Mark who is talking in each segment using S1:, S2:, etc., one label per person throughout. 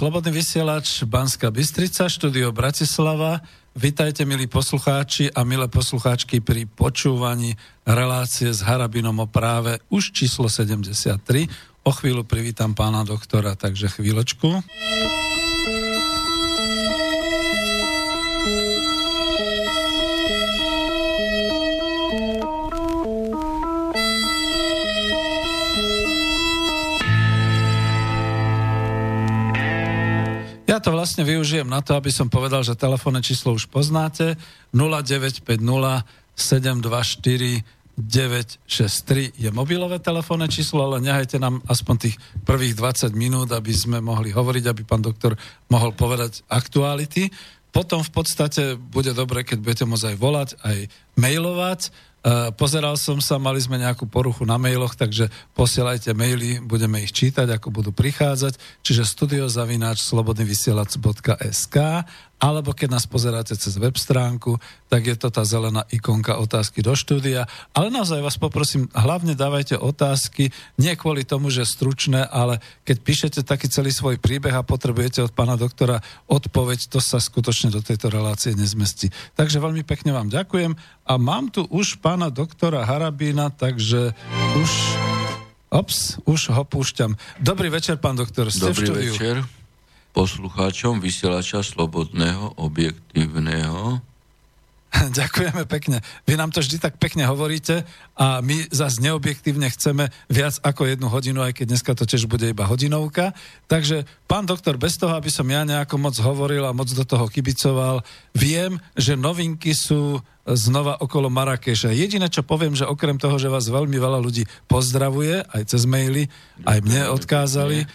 S1: Slobodný vysielač Banska Bystrica, štúdio Bratislava. Vítajte, milí poslucháči a milé poslucháčky pri počúvaní relácie s Harabinom o práve už číslo 73. O chvíľu privítam pána doktora, takže chvíľočku. Ja to vlastne využijem na to, aby som povedal, že telefónne číslo už poznáte 0950 724 963 je mobilové telefónne číslo, ale nehajte nám aspoň tých prvých 20 minút, aby sme mohli hovoriť, aby pán doktor mohol povedať aktuality. Potom v podstate bude dobre, keď budete môcť aj volať, aj mailovať. Uh, pozeral som sa, mali sme nejakú poruchu na mailoch, takže posielajte maily, budeme ich čítať, ako budú prichádzať. Čiže studiozavináč slobodnyvysielac.sk alebo keď nás pozeráte cez web stránku, tak je to tá zelená ikonka otázky do štúdia. Ale naozaj vás poprosím, hlavne dávajte otázky, nie kvôli tomu, že stručné, ale keď píšete taký celý svoj príbeh a potrebujete od pána doktora odpoveď, to sa skutočne do tejto relácie nezmestí. Takže veľmi pekne vám ďakujem a mám tu už pána doktora Harabína, takže už... Ops, už ho púšťam. Dobrý večer, pán doktor.
S2: Ste Dobrý večer poslucháčom vysielača slobodného, objektívneho.
S1: Ďakujeme pekne. Vy nám to vždy tak pekne hovoríte a my zase neobjektívne chceme viac ako jednu hodinu, aj keď dneska to tiež bude iba hodinovka. Takže, pán doktor, bez toho, aby som ja nejako moc hovoril a moc do toho kibicoval, viem, že novinky sú znova okolo Marrakeša. Jediné, čo poviem, že okrem toho, že vás veľmi veľa ľudí pozdravuje, aj cez maily, aj mne odkázali,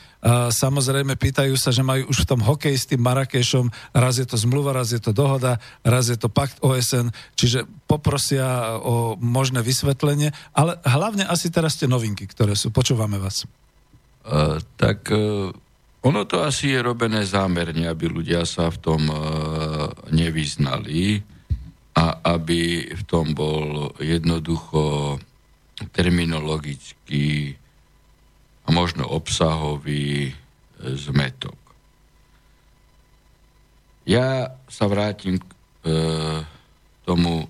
S1: samozrejme pýtajú sa, že majú už v tom hokeji s tým Marrakešom, raz je to zmluva, raz je to dohoda, raz je to pakt OSN, čiže poprosia o možné vysvetlenie, ale hlavne asi teraz tie novinky, ktoré sú. Počúvame vás.
S2: Uh, tak uh, ono to asi je robené zámerne, aby ľudia sa v tom uh, nevyznali a aby v tom bol jednoducho terminologický a možno obsahový e, zmetok. Ja sa vrátim k e, tomu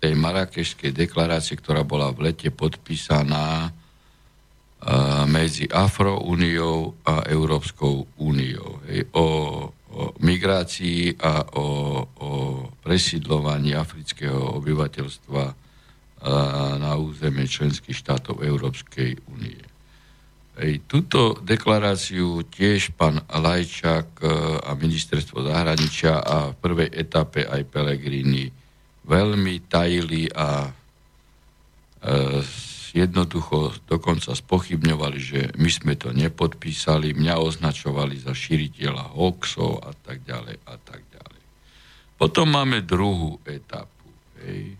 S2: tej marakešskej deklarácie, ktorá bola v lete podpísaná e, medzi Afroúniou a Európskou úniou hej, o, o migrácii a o, o presídlovaní afrického obyvateľstva e, na územie členských štátov Európskej únie. Ej, túto deklaráciu tiež pán Lajčák e, a ministerstvo zahraničia a v prvej etape aj Pelegrini veľmi tajili a e, jednoducho dokonca spochybňovali, že my sme to nepodpísali, mňa označovali za šíriteľa hoxov a tak ďalej a tak ďalej. Potom máme druhú etapu, hej,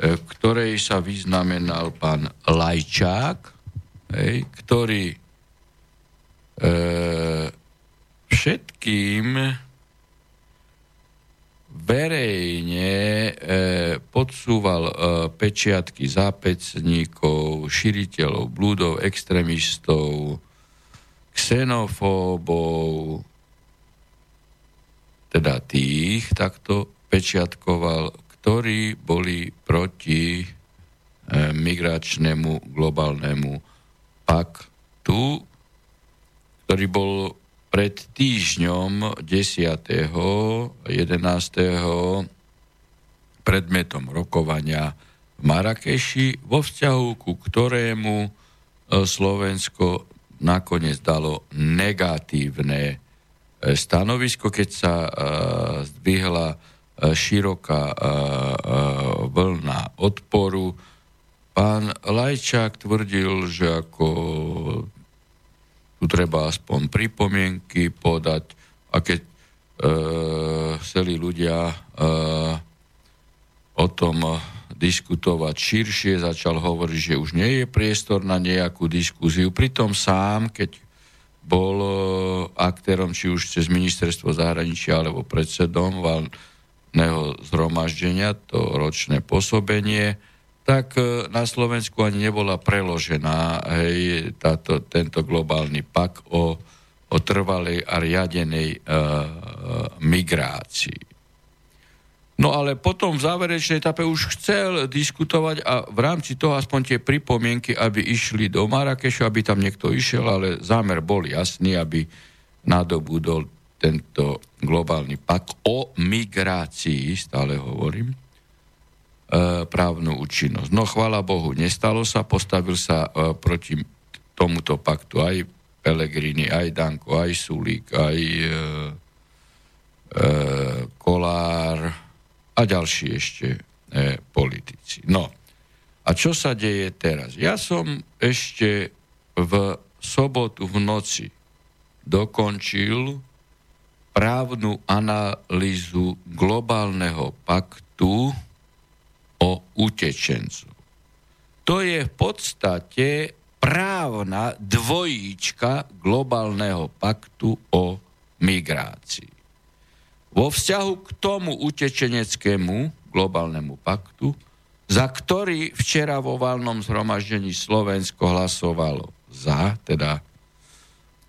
S2: e, v ktorej sa vyznamenal pán Lajčák, hej, ktorý e, všetkým verejne e, podsúval e, pečiatky zápecníkov, širiteľov blúdov, extrémistov, xenofóbov, teda tých takto pečiatkoval, ktorí boli proti e, migračnému globálnemu paktu, ktorý bol pred týždňom 10. 11. predmetom rokovania v Marakeši, vo vzťahu ku ktorému e, Slovensko nakoniec dalo negatívne e, stanovisko, keď sa e, zdvihla široká vlna odporu Pán Lajčák tvrdil, že ako tu treba aspoň pripomienky podať a keď e, chceli ľudia e, o tom diskutovať širšie, začal hovoriť, že už nie je priestor na nejakú diskuziu. Pritom sám, keď bol e, aktérom, či už cez ministerstvo zahraničia alebo predsedom valného zhromaždenia, to ročné pôsobenie, tak e, na Slovensku ani nebola preložená hej, táto, tento globálny pak o o trvalej a riadenej e, migrácii. No ale potom v záverečnej etape už chcel diskutovať a v rámci toho aspoň tie pripomienky, aby išli do Marrakešu, aby tam niekto išiel, ale zámer bol jasný, aby nadobudol tento globálny pakt o migrácii, stále hovorím, e, právnu účinnosť. No chvála Bohu, nestalo sa, postavil sa e, proti tomuto paktu aj Pelegrini, aj Danko, aj Sulík, aj e, e, Kolár, a ďalší ešte e, politici. No, a čo sa deje teraz? Ja som ešte v sobotu v noci dokončil právnu analýzu globálneho paktu o utečencu. To je v podstate právna dvojíčka globálneho paktu o migrácii. Vo vzťahu k tomu utečeneckému globálnemu paktu, za ktorý včera vo valnom zhromaždení Slovensko hlasovalo za, teda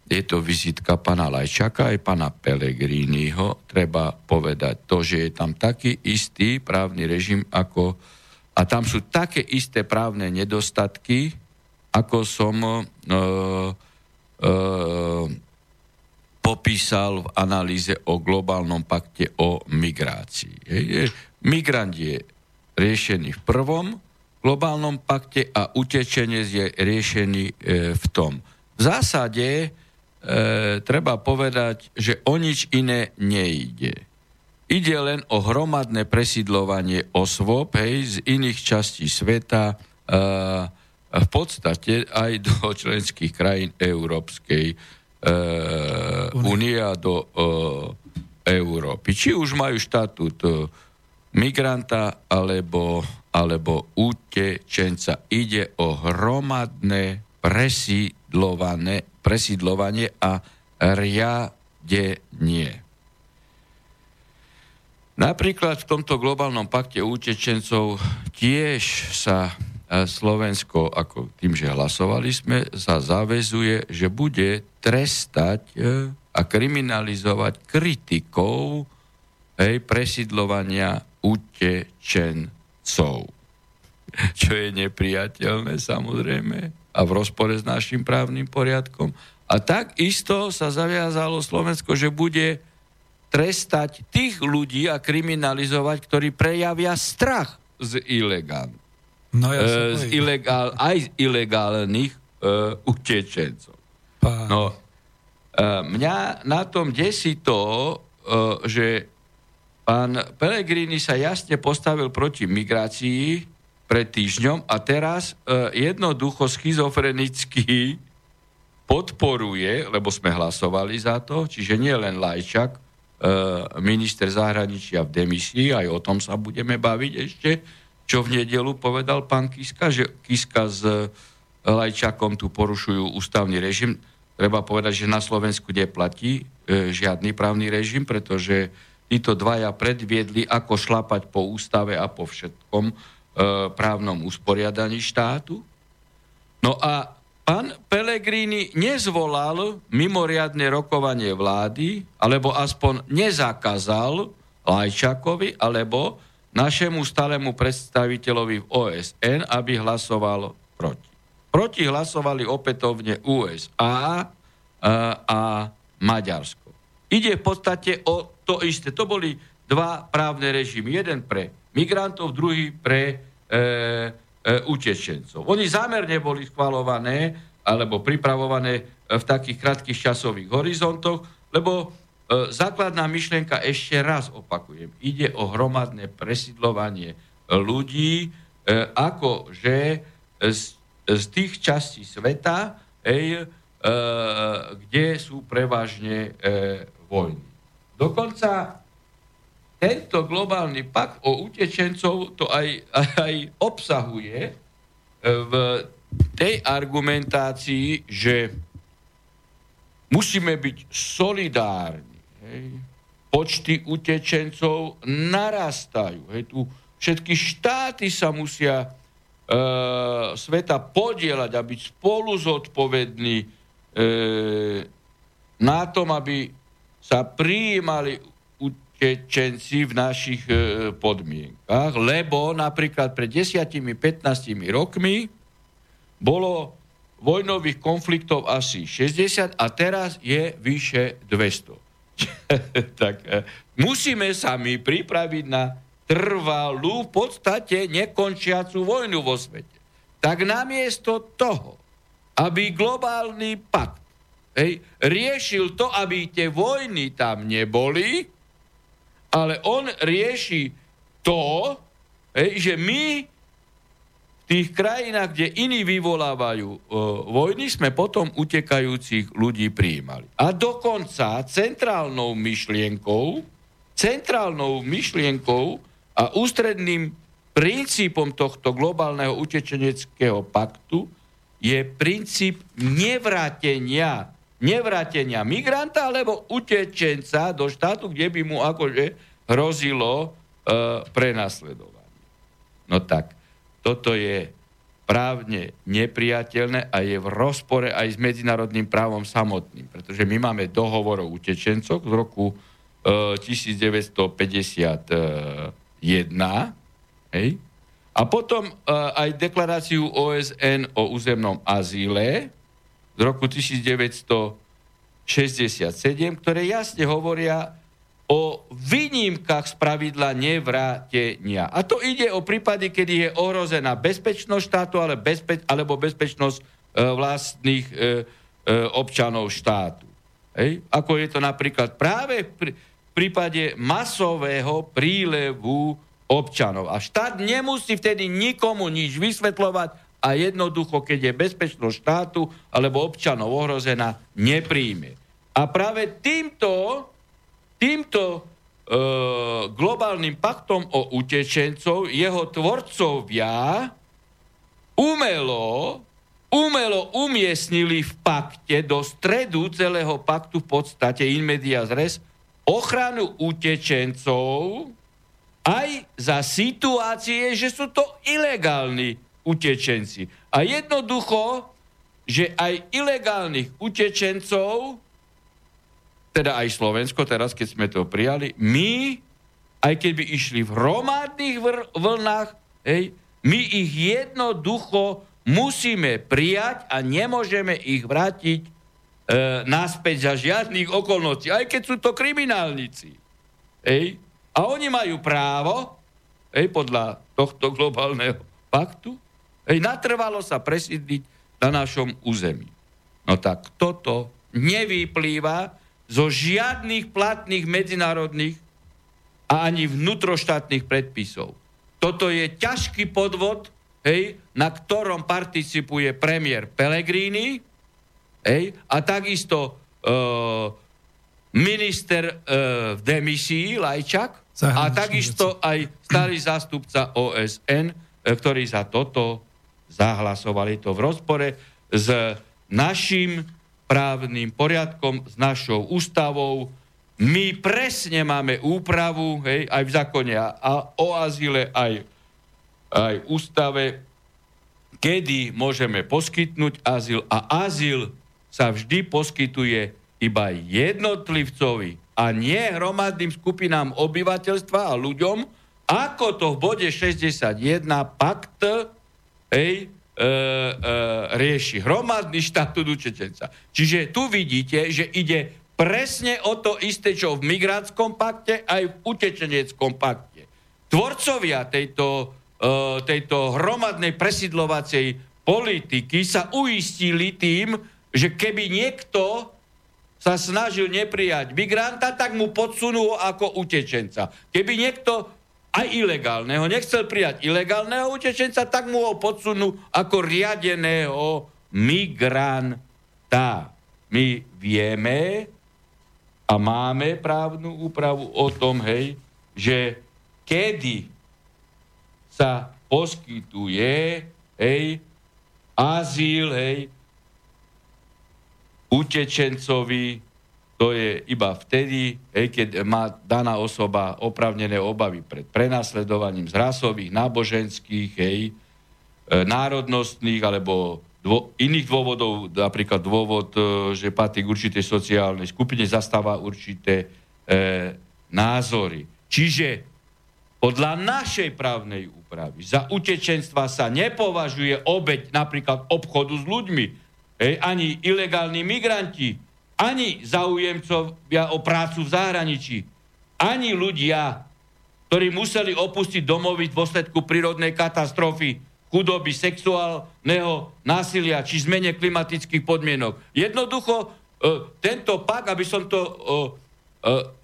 S2: je to vizitka pana Lajčaka aj pana Pelegrínyho. Treba povedať to, že je tam taký istý právny režim ako a tam sú také isté právne nedostatky, ako som e, e, popísal v analýze o globálnom pakte o migrácii. Migrant je riešený v prvom globálnom pakte a utečenec je riešený e, v tom. V zásade treba povedať, že o nič iné nejde. Ide len o hromadné presídlovanie osôb hej, z iných častí sveta, e, v podstate aj do členských krajín Európskej únie a do Európy. Či už majú štatút migranta alebo, alebo utečenca. Ide o hromadné presídlovanie a riadenie. Napríklad v tomto globálnom pakte utečencov tiež sa Slovensko, ako tým, že hlasovali sme, sa zavezuje, že bude trestať e, a kriminalizovať kritikov hej, presidlovania utečencov. Čo je nepriateľné samozrejme a v rozpore s našim právnym poriadkom. A takisto sa zaviazalo Slovensko, že bude trestať tých ľudí a kriminalizovať, ktorí prejavia strach z ilegálnych no, ja e, z ilegál, aj z ilegálnych e, utečencov. Pán. No, e, mňa na tom desí to, e, že pán Pellegrini sa jasne postavil proti migrácii pred týždňom a teraz e, jednoducho schizofrenicky podporuje, lebo sme hlasovali za to, čiže nie len Lajčak, e, minister zahraničia v demisii, aj o tom sa budeme baviť ešte, čo v nedelu povedal pán Kiska, že Kiska s Lajčakom tu porušujú ústavný režim. Treba povedať, že na Slovensku neplatí e, žiadny právny režim, pretože títo dvaja predviedli, ako šlapať po ústave a po všetkom právnom usporiadaní štátu. No a pán Pelegrini nezvolal mimoriadne rokovanie vlády, alebo aspoň nezakázal Lajčakovi, alebo našemu stálemu predstaviteľovi v OSN, aby hlasoval proti. Proti hlasovali opätovne USA a, a Maďarsko. Ide v podstate o to isté. To boli dva právne režimy. Jeden pre migrantov, druhý pre e, e, utečencov. Oni zámerne boli schvalované alebo pripravované v takých krátkých časových horizontoch, lebo E, základná myšlienka, ešte raz opakujem, ide o hromadné presidlovanie ľudí, e, ako že z, z tých častí sveta, ej, e, kde sú prevažne vojny. Dokonca tento globálny pakt o utečencov to aj, aj obsahuje v tej argumentácii, že musíme byť solidárni Hej. Počty utečencov narastajú. Hej. Tu všetky štáty sa musia e, sveta podielať a byť spolu zodpovední e, na tom, aby sa prijímali utečenci v našich e, podmienkach, lebo napríklad pred 10-15 rokmi bolo vojnových konfliktov asi 60 a teraz je vyše 200. tak e, musíme sa my pripraviť na trvalú, v podstate nekončiacu vojnu vo svete. Tak namiesto toho, aby globálny pakt hej, riešil to, aby tie vojny tam neboli, ale on rieši to, že my v tých krajinách, kde iní vyvolávajú e, vojny, sme potom utekajúcich ľudí prijímali. A dokonca centrálnou myšlienkou, centrálnou myšlienkou a ústredným princípom tohto globálneho utečeneckého paktu je princíp nevrátenia nevrátenia migranta alebo utečenca do štátu, kde by mu akože hrozilo e, prenasledovanie. No tak, toto je právne nepriateľné a je v rozpore aj s medzinárodným právom samotným, pretože my máme dohovor o utečencoch z roku e, 1951, hej, a potom e, aj deklaráciu OSN o územnom azíle, z roku 1967, ktoré jasne hovoria o výnimkách z pravidla nevrátenia. A to ide o prípady, kedy je ohrozená bezpečnosť štátu ale bezpe- alebo bezpečnosť e, vlastných e, e, občanov štátu. Hej? Ako je to napríklad práve v prípade masového prílevu občanov. A štát nemusí vtedy nikomu nič vysvetľovať, a jednoducho, keď je bezpečnosť štátu alebo občanov ohrozená, nepríjme. A práve týmto, týmto e, globálnym paktom o utečencov jeho tvorcovia umelo, umelo umiestnili v pakte do stredu celého paktu v podstate in media res ochranu utečencov aj za situácie, že sú to ilegálni utečenci. A jednoducho, že aj ilegálnych utečencov, teda aj Slovensko, teraz keď sme to prijali, my, aj keď by išli v hromadných vr- vlnách, hej, my ich jednoducho musíme prijať a nemôžeme ich vrátiť e, naspäť za žiadnych okolností, aj keď sú to kriminálnici. Hej. A oni majú právo, hej, podľa tohto globálneho paktu, Hej, natrvalo sa presídliť na našom území. No tak toto nevyplýva zo žiadnych platných medzinárodných a ani vnútroštátnych predpisov. Toto je ťažký podvod, hej, na ktorom participuje premiér Pellegrini hej, a takisto e, minister e, v demisii Lajčak a takisto aj starý zástupca OSN, e, ktorý za toto zahlasovali to v rozpore s našim právnym poriadkom, s našou ústavou. My presne máme úpravu, hej, aj v zákone a o azile, aj, aj ústave, kedy môžeme poskytnúť azyl a azyl sa vždy poskytuje iba jednotlivcovi a nie hromadným skupinám obyvateľstva a ľuďom, ako to v bode 61 pakt hej, e, e, rieši hromadný štatút učečenca. Čiže tu vidíte, že ide presne o to isté, čo v migrátskom pakte, aj v utečeneckom pakte. Tvorcovia tejto, e, tejto hromadnej presidlovacej politiky sa uistili tým, že keby niekto sa snažil neprijať migranta, tak mu podsunú ako utečenca. Keby niekto aj ilegálneho. Nechcel prijať ilegálneho utečenca, tak mu ho podsunú ako riadeného migranta. My vieme a máme právnu úpravu o tom, hej, že kedy sa poskytuje, hej, azyl, hej, utečencovi, to je iba vtedy, keď má daná osoba opravnené obavy pred prenasledovaním z rasových, náboženských, hej, e, národnostných alebo dvo, iných dôvodov, napríklad dôvod, e, že patrí k určitej sociálnej skupine, zastáva určité e, názory. Čiže podľa našej právnej úpravy za utečenstva sa nepovažuje obeď napríklad obchodu s ľuďmi, hej, ani ilegálni migranti, ani zaujemcovia o prácu v zahraničí, ani ľudia, ktorí museli opustiť domovy v dôsledku prírodnej katastrofy, chudoby, sexuálneho násilia či zmene klimatických podmienok. Jednoducho, e, tento pak, aby som to e, e,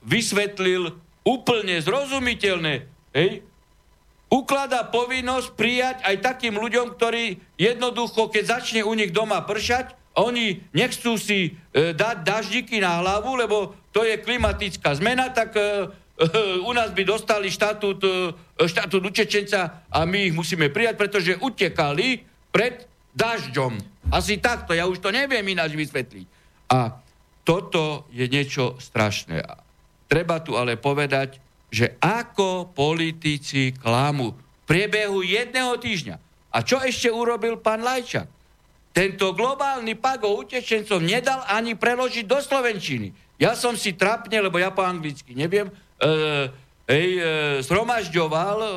S2: vysvetlil úplne zrozumiteľne, hej, ukladá povinnosť prijať aj takým ľuďom, ktorí jednoducho, keď začne u nich doma pršať, oni nechcú si e, dať daždiky na hlavu, lebo to je klimatická zmena, tak e, u nás by dostali štatút, e, štatút učečenca a my ich musíme prijať, pretože utekali pred dažďom. Asi takto, ja už to neviem ináč vysvetliť. A toto je niečo strašné. Treba tu ale povedať, že ako politici klamu v priebehu jedného týždňa. A čo ešte urobil pán Lajčak? Tento globálny pak o utečencov nedal ani preložiť do Slovenčiny. Ja som si trapne, lebo ja po anglicky neviem, hej, e, zhromažďoval e,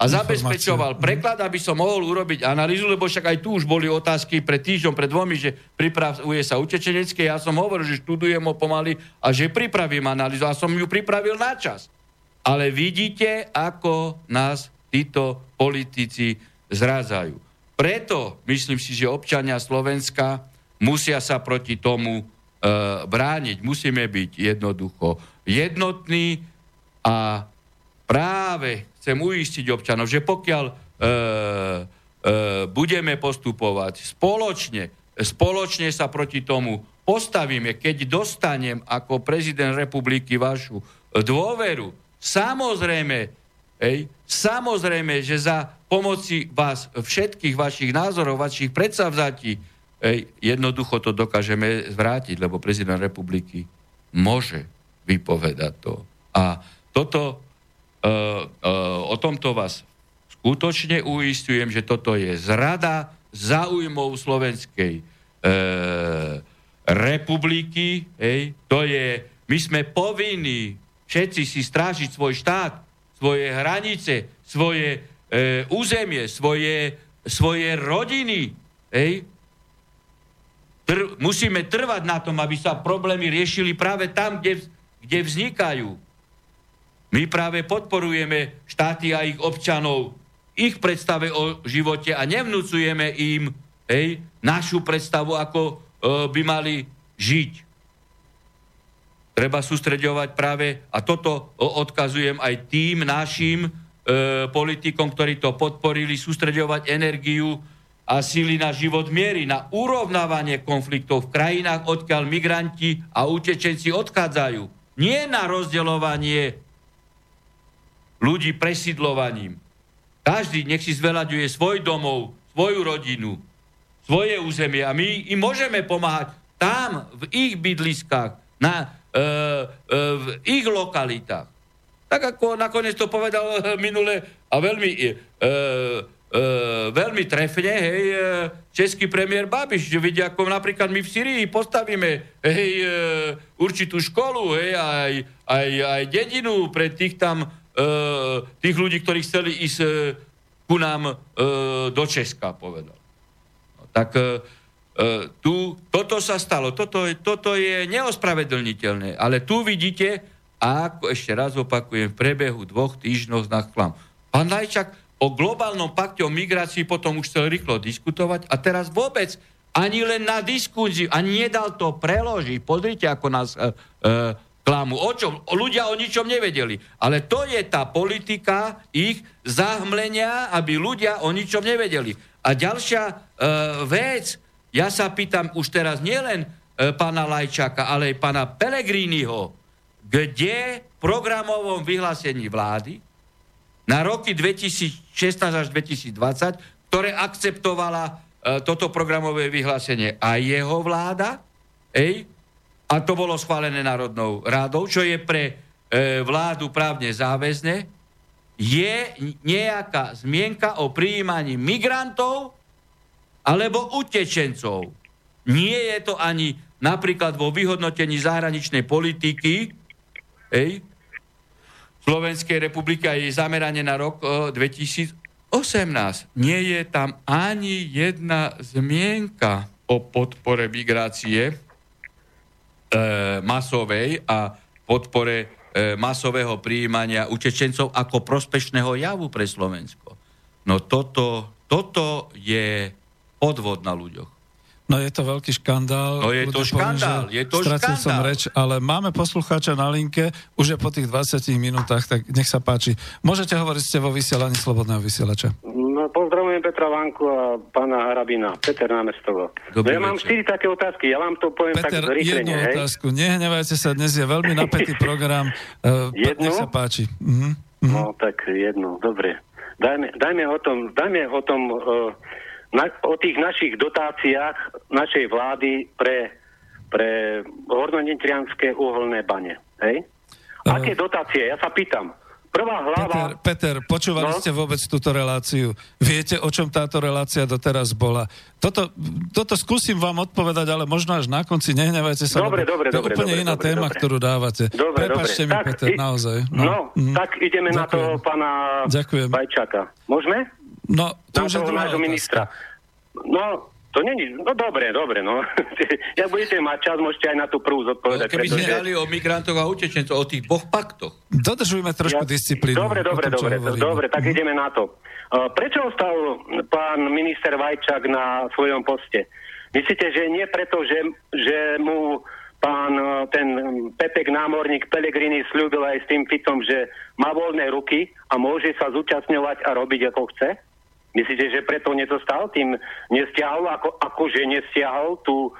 S2: a zabezpečoval mhm. preklad, aby som mohol urobiť analýzu, lebo však aj tu už boli otázky pred týždňom, pred dvomi, že pripravuje sa utečenecké. Ja som hovoril, že študujem ho pomaly a že pripravím analýzu a som ju pripravil na čas. Ale vidíte, ako nás títo politici zrádzajú. Preto myslím si, že občania Slovenska musia sa proti tomu e, brániť. Musíme byť jednoducho jednotný a práve chcem uistiť občanov, že pokiaľ e, e, budeme postupovať spoločne, spoločne sa proti tomu postavíme, keď dostanem ako prezident republiky vašu dôveru, samozrejme, ej, samozrejme, že za pomoci vás všetkých vašich názorov, vašich predsavzatí, ej, jednoducho to dokážeme zvrátiť, lebo prezident republiky môže vypovedať to. A toto, uh, uh, o tomto vás skutočne uistujem, že toto je zrada záujmov Slovenskej uh, republiky. Hej. To je, my sme povinní všetci si strážiť svoj štát, svoje hranice, svoje uh, územie, svoje, svoje rodiny. Hej. Tr- musíme trvať na tom, aby sa problémy riešili práve tam, kde kde vznikajú. My práve podporujeme štáty a ich občanov, ich predstave o živote a nevnúcujeme im hej, našu predstavu, ako e, by mali žiť. Treba sústreďovať práve, a toto odkazujem aj tým našim e, politikom, ktorí to podporili, sústreďovať energiu a síly na život miery, na urovnávanie konfliktov v krajinách, odkiaľ migranti a utečenci odchádzajú nie na rozdeľovanie ľudí presídlovaním. Každý nech si zvelaďuje svoj domov, svoju rodinu, svoje územie a my im môžeme pomáhať tam, v ich bydliskách, na, v ich lokalitách. Tak ako nakoniec to povedal minule a veľmi e, e, veľmi trefne, hej, e, český premiér Babiš, že vidia, ako napríklad my v Syrii postavíme, hej, e, určitú školu, hej, aj, aj, aj dedinu pre tých tam, e, tých ľudí, ktorí chceli ísť e, ku nám e, do Česka, povedal. No, tak e, e, tu, toto sa stalo, toto, toto je neospravedlniteľné, ale tu vidíte, ako ešte raz opakujem, v prebehu dvoch týždňov na klam. Pán Lajčak o globálnom pakte o migrácii potom už chcel rýchlo diskutovať a teraz vôbec ani len na diskuziu, ani nedal to preložiť. Pozrite, ako nás e, e, klamu. O čom? Ľudia o ničom nevedeli. Ale to je tá politika ich zahmlenia, aby ľudia o ničom nevedeli. A ďalšia e, vec, ja sa pýtam už teraz nielen e, pána Lajčaka, ale aj pána Pelegriniho, kde v programovom vyhlásení vlády na roky 2016 až 2020, ktoré akceptovala e, toto programové vyhlásenie aj jeho vláda, ej, a to bolo schválené Národnou rádou, čo je pre e, vládu právne záväzne, je nejaká zmienka o prijímaní migrantov alebo utečencov. Nie je to ani napríklad vo vyhodnotení zahraničnej politiky ej, Slovenskej republiky a jej zameranie na rok 2018. Nie je tam ani jedna zmienka o podpore migrácie e, masovej a podpore e, masového prijímania utečencov ako prospešného javu pre Slovensko. No toto, toto je podvod na ľuďoch.
S1: No je to veľký škandál.
S2: No je to škandál, je to
S1: Stratil
S2: škandál.
S1: som reč, ale máme poslucháča na linke, už je po tých 20 minútach, tak nech sa páči. Môžete hovoriť, ste vo vysielaní Slobodného vysielača.
S3: No, pozdravujem Petra Vanku a pána Harabina. Peter Námestovo. No, ja mám štyri také otázky, ja vám to poviem
S1: Peter,
S3: tak zrýchlene,
S1: jednu
S3: hej?
S1: otázku. Nehnevajte sa, dnes je veľmi napätý program. Uh,
S3: Jednu?
S1: Nech sa páči. Mhm. Mhm.
S3: No, tak jednu, dobre. Dajme, dajme o tom, dajme o tom, uh, na, o tých našich dotáciách našej vlády pre, pre hornonitrianské uholné bane, hej?
S1: Eh.
S3: Aké dotácie? Ja sa pýtam. Prvá
S1: Peter,
S3: hlava...
S1: Peter, počúvali
S3: No?
S1: ste vôbec túto reláciu? Viete, o čom táto relácia doteraz bola? Toto, toto skúsim vám odpovedať, ale možno až na konci, nehnevajte sa.
S3: Dobre,
S1: lebo
S3: dobre,
S1: to je
S3: dobre,
S1: úplne
S3: dobre,
S1: iná
S3: dobre,
S1: téma,
S3: dobre.
S1: ktorú dávate.
S3: Dobre,
S1: Prepačte
S3: dobre.
S1: mi,
S3: Tak,
S1: Peter,
S3: i-
S1: naozaj.
S3: No,
S1: mhm.
S3: tak ideme na
S1: Ďakujem.
S3: to pána
S1: Ďakujem.
S3: Bajčaka. Môžeme?
S1: No, to už je druhá
S3: ministra. No, to není, no dobre, dobre, no. Jak budete mať čas, môžete aj na tú prvú zodpovedať.
S2: Keby sme
S3: pretože-
S2: dali o migrantoch a utečencov, o tých dvoch paktoch.
S1: Dodržujme trošku
S3: Ja-
S1: disciplínu.
S3: Dobre, dobre,
S1: tom,
S3: dobre,
S1: hovoríme.
S3: dobre, tak ideme na to. Uh, Prečo ostal pán minister Vajčák na svojom poste? Myslíte, že nie preto, že, že mu pán uh, ten Pepek námorník Pelegrini slúbil aj s tým Ficom, že má voľné ruky a môže sa zúčastňovať a robiť ako chce? Myslíte, že preto nezostal? Tým nestiahol, ako, akože nestiahol tú,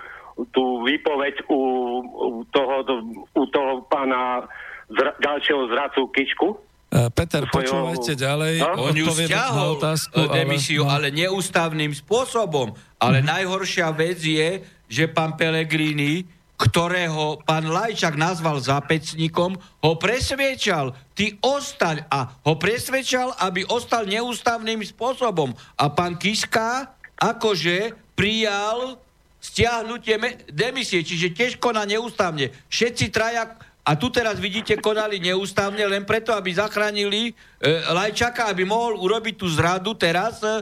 S3: tú výpoveď u, u, toho, u toho pána zra, ďalšieho zracu Kičku?
S1: E, Peter,
S3: svojho-
S1: počúvajte ďalej.
S3: No?
S2: On ju stiahol
S1: otázku,
S2: demisiu, ale,
S1: no.
S2: neústavným spôsobom. Ale najhoršia vec je, že pán Pellegrini, ktorého pán Lajčak nazval zápecníkom, ho presviečal, ty ostaň a ho presviečal, aby ostal neústavným spôsobom. A pán Kiska akože prijal stiahnutie demisie, čiže tiež koná neústavne. Všetci traja a tu teraz vidíte, konali neústavne len preto, aby zachránili e, Lajčaka, aby mohol urobiť tú zradu teraz e,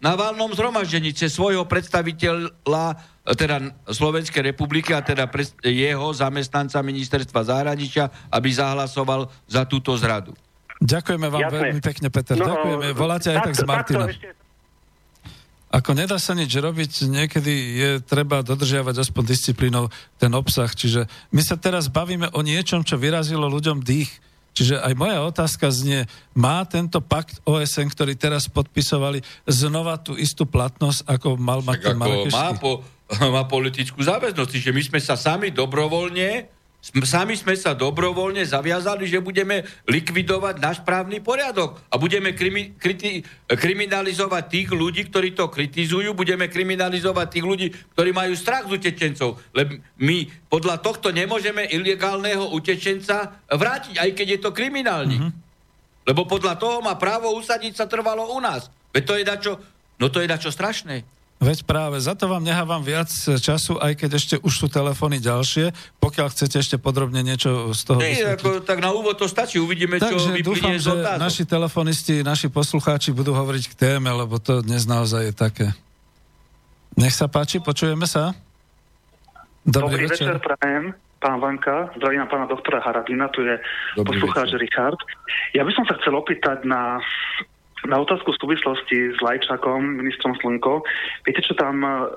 S2: na valnom zhromaždení cez svojho predstaviteľa teda Slovenskej republiky a teda jeho zamestnanca ministerstva zahraničia, aby zahlasoval za túto zradu.
S1: Ďakujeme vám
S3: Jasné.
S1: veľmi pekne, Peter.
S3: No,
S1: Ďakujeme. Voláte aj tak z
S3: takto-
S1: Martina.
S3: takto ešte-
S1: Ako nedá sa nič robiť, niekedy je treba dodržiavať aspoň disciplínou ten obsah. Čiže my sa teraz bavíme o niečom, čo vyrazilo ľuďom dých. Čiže aj moja otázka znie, má tento pakt OSN, ktorý teraz podpisovali, znova tú istú platnosť, ako mal mať
S2: Tak
S1: ten
S2: má, po, má politickú záväznosť, že my sme sa sami dobrovoľne Sami sme sa dobrovoľne zaviazali, že budeme likvidovať náš právny poriadok a budeme krimi, kriti, kriminalizovať tých ľudí, ktorí to kritizujú, budeme kriminalizovať tých ľudí, ktorí majú strach z utečencov. Lebo my podľa tohto nemôžeme ilegálneho utečenca vrátiť, aj keď je to kriminálnik. Mm-hmm. Lebo podľa toho má právo usadiť sa trvalo u nás. Veď to je dačo, no to je dačo strašné.
S1: Veď práve, za to vám nechávam viac času, aj keď ešte už sú telefóny ďalšie, pokiaľ chcete ešte podrobne niečo z toho
S2: Nie, ako, tak na úvod to stačí, uvidíme, čo
S1: Takže
S2: vyplynie
S1: dúfam,
S2: z
S1: že
S2: otázok.
S1: naši telefonisti, naši poslucháči budú hovoriť k téme, lebo to dnes naozaj je také. Nech sa páči, počujeme sa?
S4: Dobrý, večer. prajem, pán Vanka, zdravím na pána doktora Harabina, tu je
S2: Dobrý
S4: poslucháč
S2: večer.
S4: Richard. Ja by som sa chcel opýtať na, na otázku v súvislosti s Lajčakom, ministrom Slnko. Viete, čo tam eh,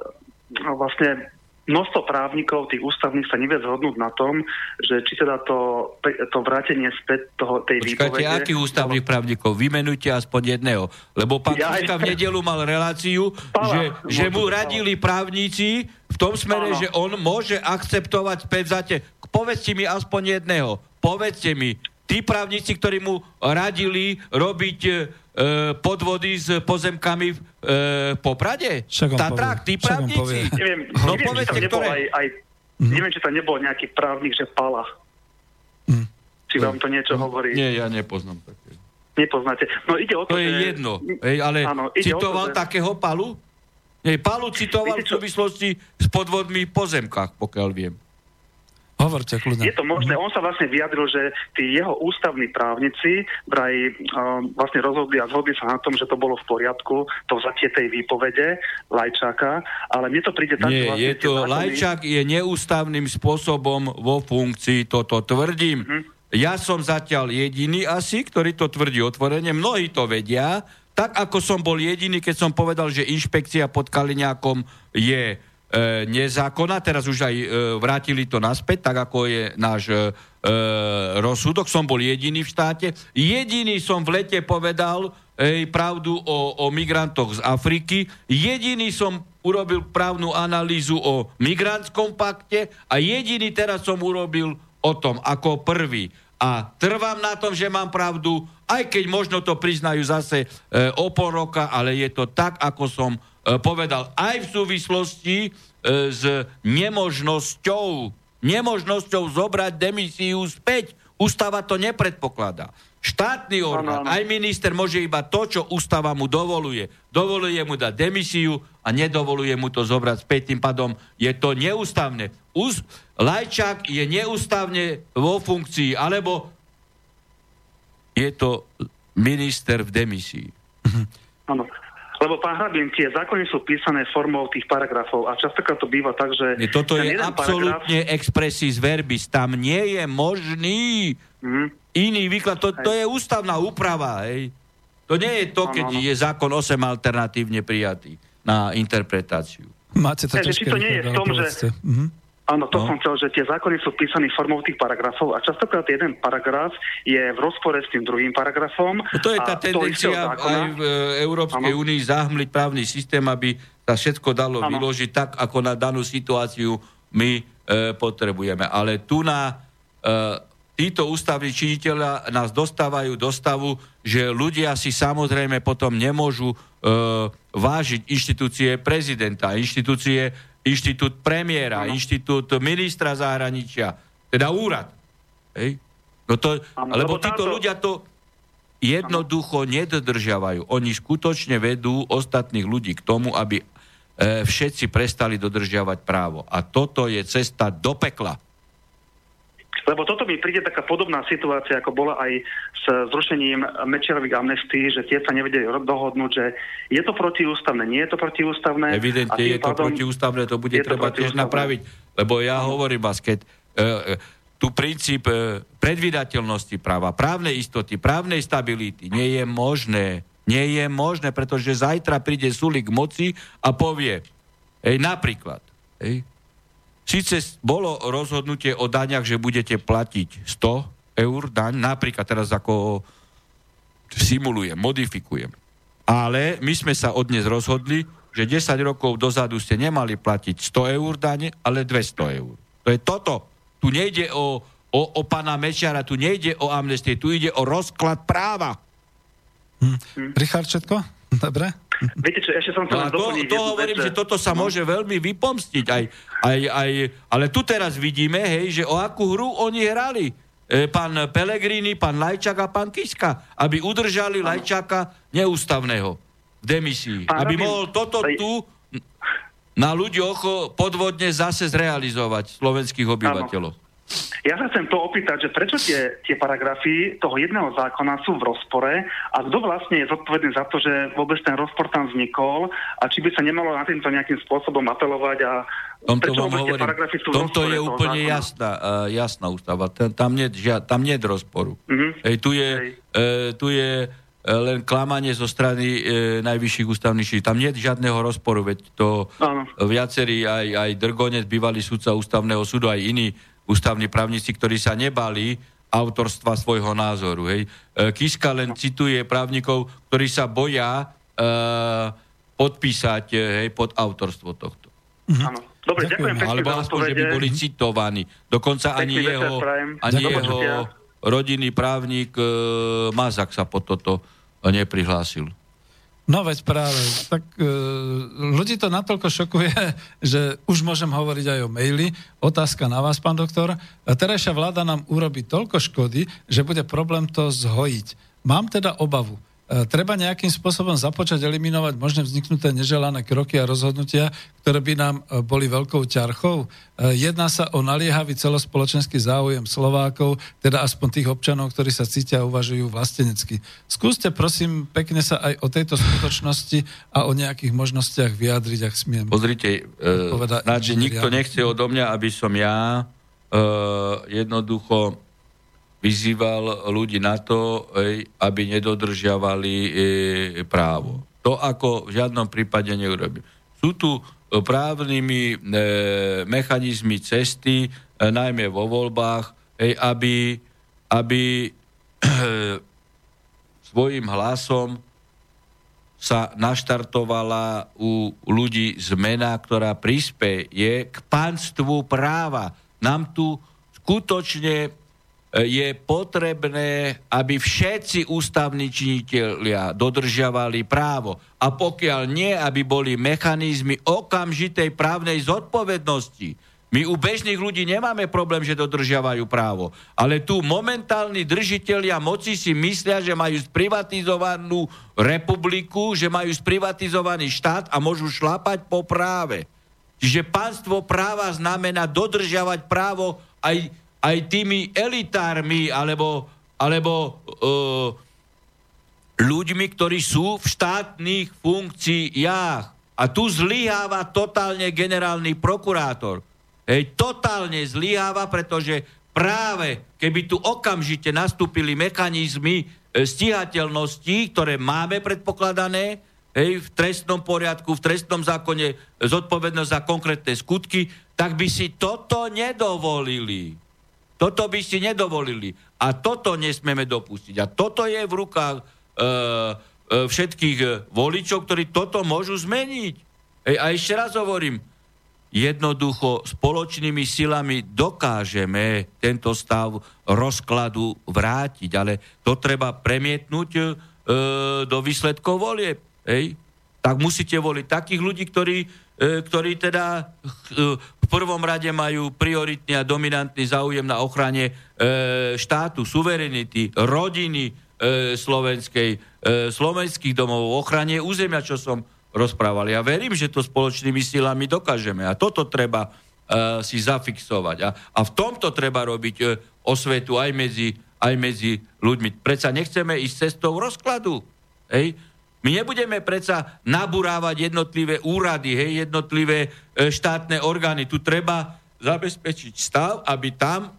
S4: no, vlastne množstvo právnikov, tých ústavných sa nevie zhodnúť na tom, že či teda to, to vrátenie späť toho, tej
S2: Počkajte,
S4: výpovede...
S2: akých ústavných právnikov? Vymenujte aspoň jedného. Lebo pán
S4: Ja
S2: v nedelu mal reláciu,
S4: Pala.
S2: že, že mu radili právnici v tom smere,
S4: Áno.
S2: že on môže akceptovať späť Povedzte mi aspoň jedného. Povedzte mi, tí právnici, ktorí mu radili robiť e, podvody s pozemkami v e, Poprade? Tatrák, tí právnici?
S4: Neviem,
S2: No
S4: neviem, či
S2: povedzte,
S4: tam nebol
S2: ktoré.
S4: aj, aj,
S1: Mhm.
S4: neviem, či tam nebol nejaký právnik, že Pala.
S1: Mhm.
S4: Či vám to niečo hovorí.
S2: Nie, ja nepoznám také.
S4: Nepoznáte. No ide o to,
S2: To je
S4: že...
S2: jedno. Hej, ale
S4: Áno, ide o to,
S2: citoval
S4: že-
S2: takého palu? Nie, Palu citoval v súvislosti s podvodmi v pozemkách, pokiaľ viem.
S1: Hovorte kľudne.
S4: Je to možné. On sa vlastne vyjadril, že tí jeho ústavní právnici vraj um, vlastne rozhodli a zhodli sa na tom, že to bolo v poriadku, to vzatie tej výpovede Lajčáka, ale mne to príde tak,
S2: Nie,
S4: vlastne
S2: je to,
S4: zákony...
S2: Lajčák je neústavným spôsobom vo funkcii, toto tvrdím.
S4: Mhm.
S2: Ja som zatiaľ jediný asi, ktorý to tvrdí otvorene, mnohí to vedia, tak ako som bol jediný, keď som povedal, že inšpekcia pod Kaliňákom je e, nezákonná, teraz už aj e, vrátili to naspäť, tak ako je náš e, rozsudok, som bol jediný v štáte. Jediný som v lete povedal ej, pravdu o, o migrantoch z Afriky, jediný som urobil právnu analýzu o migrantskom pakte a jediný teraz som urobil o tom ako prvý. A trvám na tom, že mám pravdu, aj keď možno to priznajú zase e, o pol roka, ale je to tak, ako som povedal aj v súvislosti e, s nemožnosťou, nemožnosťou zobrať demisiu späť. Ústava to nepredpokladá. Štátny orgán, aj minister môže iba to, čo ústava mu dovoluje. Dovoluje mu dať demisiu a nedovoluje mu to zobrať späť. Tým pádom je to neústavné. Ús- Lajčák je neústavne vo funkcii, alebo je to minister v demisii.
S4: Áno. Lebo pán Hrabin, tie zákony sú písané formou tých paragrafov a častokrát to býva tak, že...
S2: Nie, toto je absolútne
S4: paragraf...
S2: expressis verbis. Tam nie je možný mm. iný výklad. To, to je ústavná úprava. Hej. To nie je to, keď ano, ano. je zákon 8 alternatívne prijatý na interpretáciu.
S1: Máte to ťažké.
S4: Či to nie je v tom, že... Mm-hmm Áno, to no. som chcel, že tie zákony sú písané formou tých paragrafov a častokrát jeden paragraf je v rozpore s tým druhým paragrafom.
S2: No to je tá tendencia aj v e, Európskej únii zahmliť právny systém, aby sa všetko dalo ano. vyložiť tak, ako na danú situáciu my e, potrebujeme. Ale tu na e, títo ústavní činiteľa nás dostávajú do stavu, že ľudia si samozrejme potom nemôžu e, vážiť inštitúcie prezidenta, inštitúcie inštitút premiéra, ano. inštitút ministra zahraničia, teda úrad. Hej? No to, ano, lebo títo táto... ľudia to jednoducho ano. nedodržiavajú. Oni skutočne vedú ostatných ľudí k tomu, aby e, všetci prestali dodržiavať právo. A toto je cesta do pekla.
S4: Lebo toto mi príde taká podobná situácia, ako bola aj s zrušením Mečerových amnestí, že tie sa nevedeli dohodnúť, že je to protiústavné, nie je to protiústavné.
S2: Evidentne je to protiústavné, to bude treba tiež napraviť. Lebo ja hovorím vás, keď e, e, tu princíp e, predvydateľnosti práva, právnej istoty, právnej stability nie je možné. Nie je možné, pretože zajtra príde Sulik moci a povie, hej, napríklad, hej, Sice bolo rozhodnutie o daňach, že budete platiť 100 eur daň, napríklad teraz ako simulujem, modifikujem. Ale my sme sa od dnes rozhodli, že 10 rokov dozadu ste nemali platiť 100 eur dane, ale 200 eur. To je toto. Tu nejde o, o, o pána Mečiara, tu nejde o amnestie, tu ide o rozklad práva.
S1: Hm. Richard Četko? Dobre.
S4: Viete čo, ešte som
S2: no to, to hovorím, že toto sa no. môže veľmi vypomstiť. Aj, aj, aj, ale tu teraz vidíme, hej, že o akú hru oni hrali. E, pán Pelegrini, pán Lajčák a pán Kiska, aby udržali ano. Lajčáka neústavného v demisii. Pán aby Rabin, mohol toto tu na ľuďoch podvodne zase zrealizovať slovenských obyvateľov. Ano.
S4: Ja sa chcem to opýtať, že prečo tie, tie paragrafy toho jedného zákona sú v rozpore a kto vlastne je zodpovedný za to, že vôbec ten rozpor tam vznikol a či by sa nemalo na týmto nejakým spôsobom apelovať a
S2: tomto prečo vám hovorím, paragrafy sú tomto je úplne jasná, uh, jasná ústava. Tam, nie, tam nie je rozporu. Uh-huh. Ej, tu je, uh, tu je uh, len klamanie zo strany e, najvyšších ústavných. Tam nie je žiadneho rozporu, veď to Áno. viacerí, aj, aj Drgonec, bývalý sudca ústavného súdu, aj iní ústavní právnici, ktorí sa nebali autorstva svojho názoru. Hej. E, Kiska len cituje právnikov, ktorí sa boja e, podpísať e, hej, pod autorstvo tohto.
S4: Mhm. Áno. Dobre, ďakujem, ďakujem
S2: Alebo aspoň, že by boli citovaní. Dokonca ani jeho, ani jeho rodinný právnik e, Mazak sa pod toto neprihlásil.
S1: No veď práve, tak e, ľudí to natoľko šokuje, že už môžem hovoriť aj o maili. Otázka na vás, pán doktor. Terajšia vláda nám urobí toľko škody, že bude problém to zhojiť. Mám teda obavu. Treba nejakým spôsobom započať eliminovať možné vzniknuté neželané kroky a rozhodnutia, ktoré by nám e, boli veľkou ťarchou. Jedná sa o naliehavý celospoločenský záujem Slovákov, teda aspoň tých občanov, ktorí sa cítia a uvažujú vlastenecky. Skúste prosím pekne sa aj o tejto skutočnosti a o nejakých možnostiach vyjadriť, ak smiem.
S2: Pozrite, uh, snáď, nikto nechce odo mňa, aby som ja uh, jednoducho vyzýval ľudí na to, aby nedodržiavali e, právo. To ako v žiadnom prípade neurobím. Sú tu právnymi e, mechanizmy cesty, e, najmä vo voľbách, aby, aby svojim hlasom sa naštartovala u ľudí zmena, ktorá prispieje k pánstvu práva. Nám tu skutočne je potrebné, aby všetci ústavní činitelia dodržiavali právo. A pokiaľ nie, aby boli mechanizmy okamžitej právnej zodpovednosti. My u bežných ľudí nemáme problém, že dodržiavajú právo. Ale tu momentálni držiteľia moci si myslia, že majú sprivatizovanú republiku, že majú sprivatizovaný štát a môžu šlapať po práve. Čiže pánstvo práva znamená dodržiavať právo aj aj tými elitármi alebo, alebo uh, ľuďmi, ktorí sú v štátnych funkciách. A tu zlyháva totálne generálny prokurátor. Hej, totálne zlyháva, pretože práve keby tu okamžite nastúpili mechanizmy e, stíhateľnosti, ktoré máme predpokladané, hej, v trestnom poriadku, v trestnom zákone zodpovednosť za konkrétne skutky, tak by si toto nedovolili. Toto by si nedovolili. A toto nesmieme dopustiť. A toto je v rukách e, e, všetkých e, voličov, ktorí toto môžu zmeniť. Ej, a ešte raz hovorím, jednoducho spoločnými silami dokážeme tento stav rozkladu vrátiť, ale to treba premietnúť e, do výsledkov volie. Ej? Tak musíte voliť takých ľudí, ktorí, e, ktorí teda e, prvom rade majú prioritný a dominantný záujem na ochrane e, štátu, suverenity, rodiny e, slovenskej, e, slovenských domov, ochrane územia, čo som rozprával. Ja verím, že to spoločnými silami dokážeme a toto treba e, si zafixovať. A, a v tomto treba robiť e, osvetu aj medzi, aj medzi ľuďmi. Predsa nechceme ísť cestou rozkladu. Hej? My nebudeme predsa naburávať jednotlivé úrady, hej, jednotlivé e, štátne orgány. Tu treba zabezpečiť stav, aby tam e,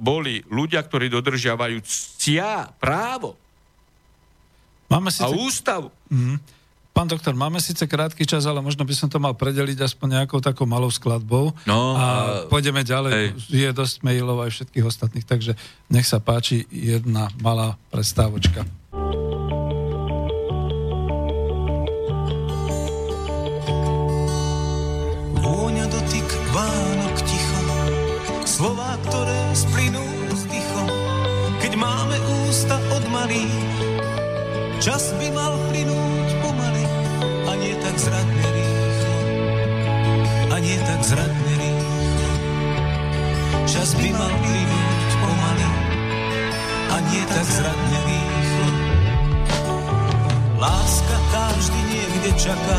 S2: boli ľudia, ktorí dodržiavajú ctia, právo
S1: máme síce...
S2: a ústavu.
S1: Mm. Pán doktor, máme síce krátky čas, ale možno by som to mal predeliť aspoň nejakou takou malou skladbou.
S2: No,
S1: a pôjdeme ďalej. Hej. Je dosť mailov aj všetkých ostatných, takže nech sa páči jedna malá prestávočka.
S5: Ktoré splynú vzdychom, keď máme ústa od malých. Čas by mal plynúť pomaly a nie tak zradne rýchlo. A nie tak zradne rýchlo. Čas by mal plynúť pomaly a nie tak zradne rýchlo. Láska každý niekde čaká,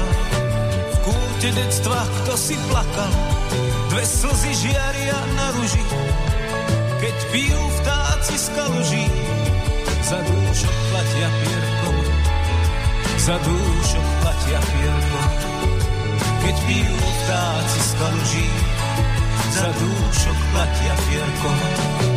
S5: v kúte detstva kto si plakal, Dve slzy žiaria na ruži, keď pijú vtáci z kaluží. Za dúšok platia pierkom, za dúšok platia pierkom. Keď pijú vtáci z kaluží, za dúšok platia pierkom.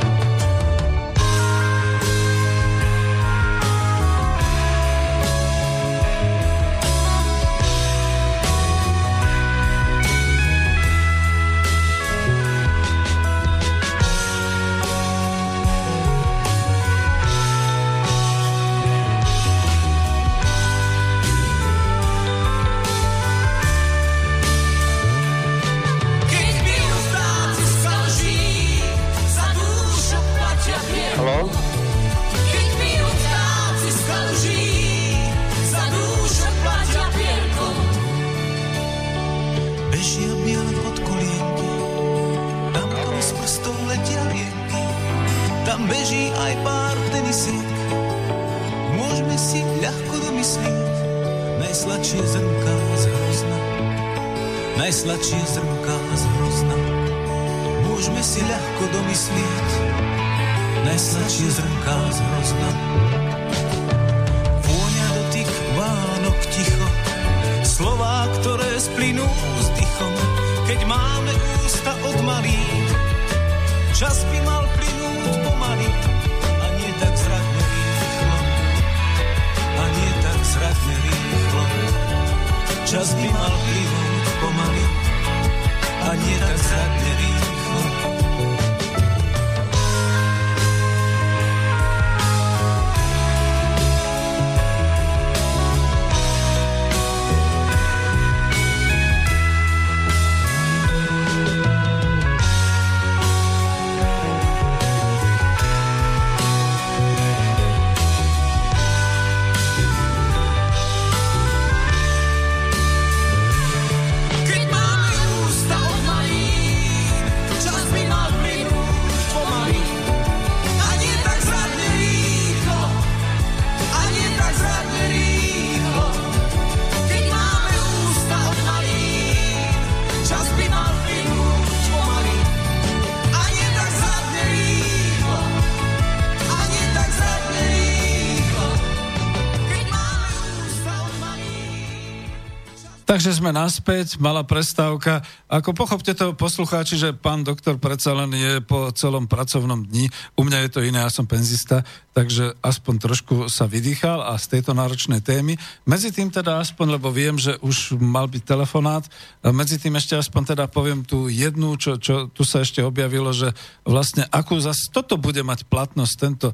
S1: Takže sme naspäť, malá prestávka. Ako pochopte to poslucháči, že pán doktor predsa len je po celom pracovnom dni. U mňa je to iné, ja som penzista, takže aspoň trošku sa vydýchal a z tejto náročnej témy. Medzi tým teda aspoň, lebo viem, že už mal byť telefonát, a medzi tým ešte aspoň teda poviem tú jednu, čo, čo tu sa ešte objavilo, že vlastne akú zase toto bude mať platnosť, tento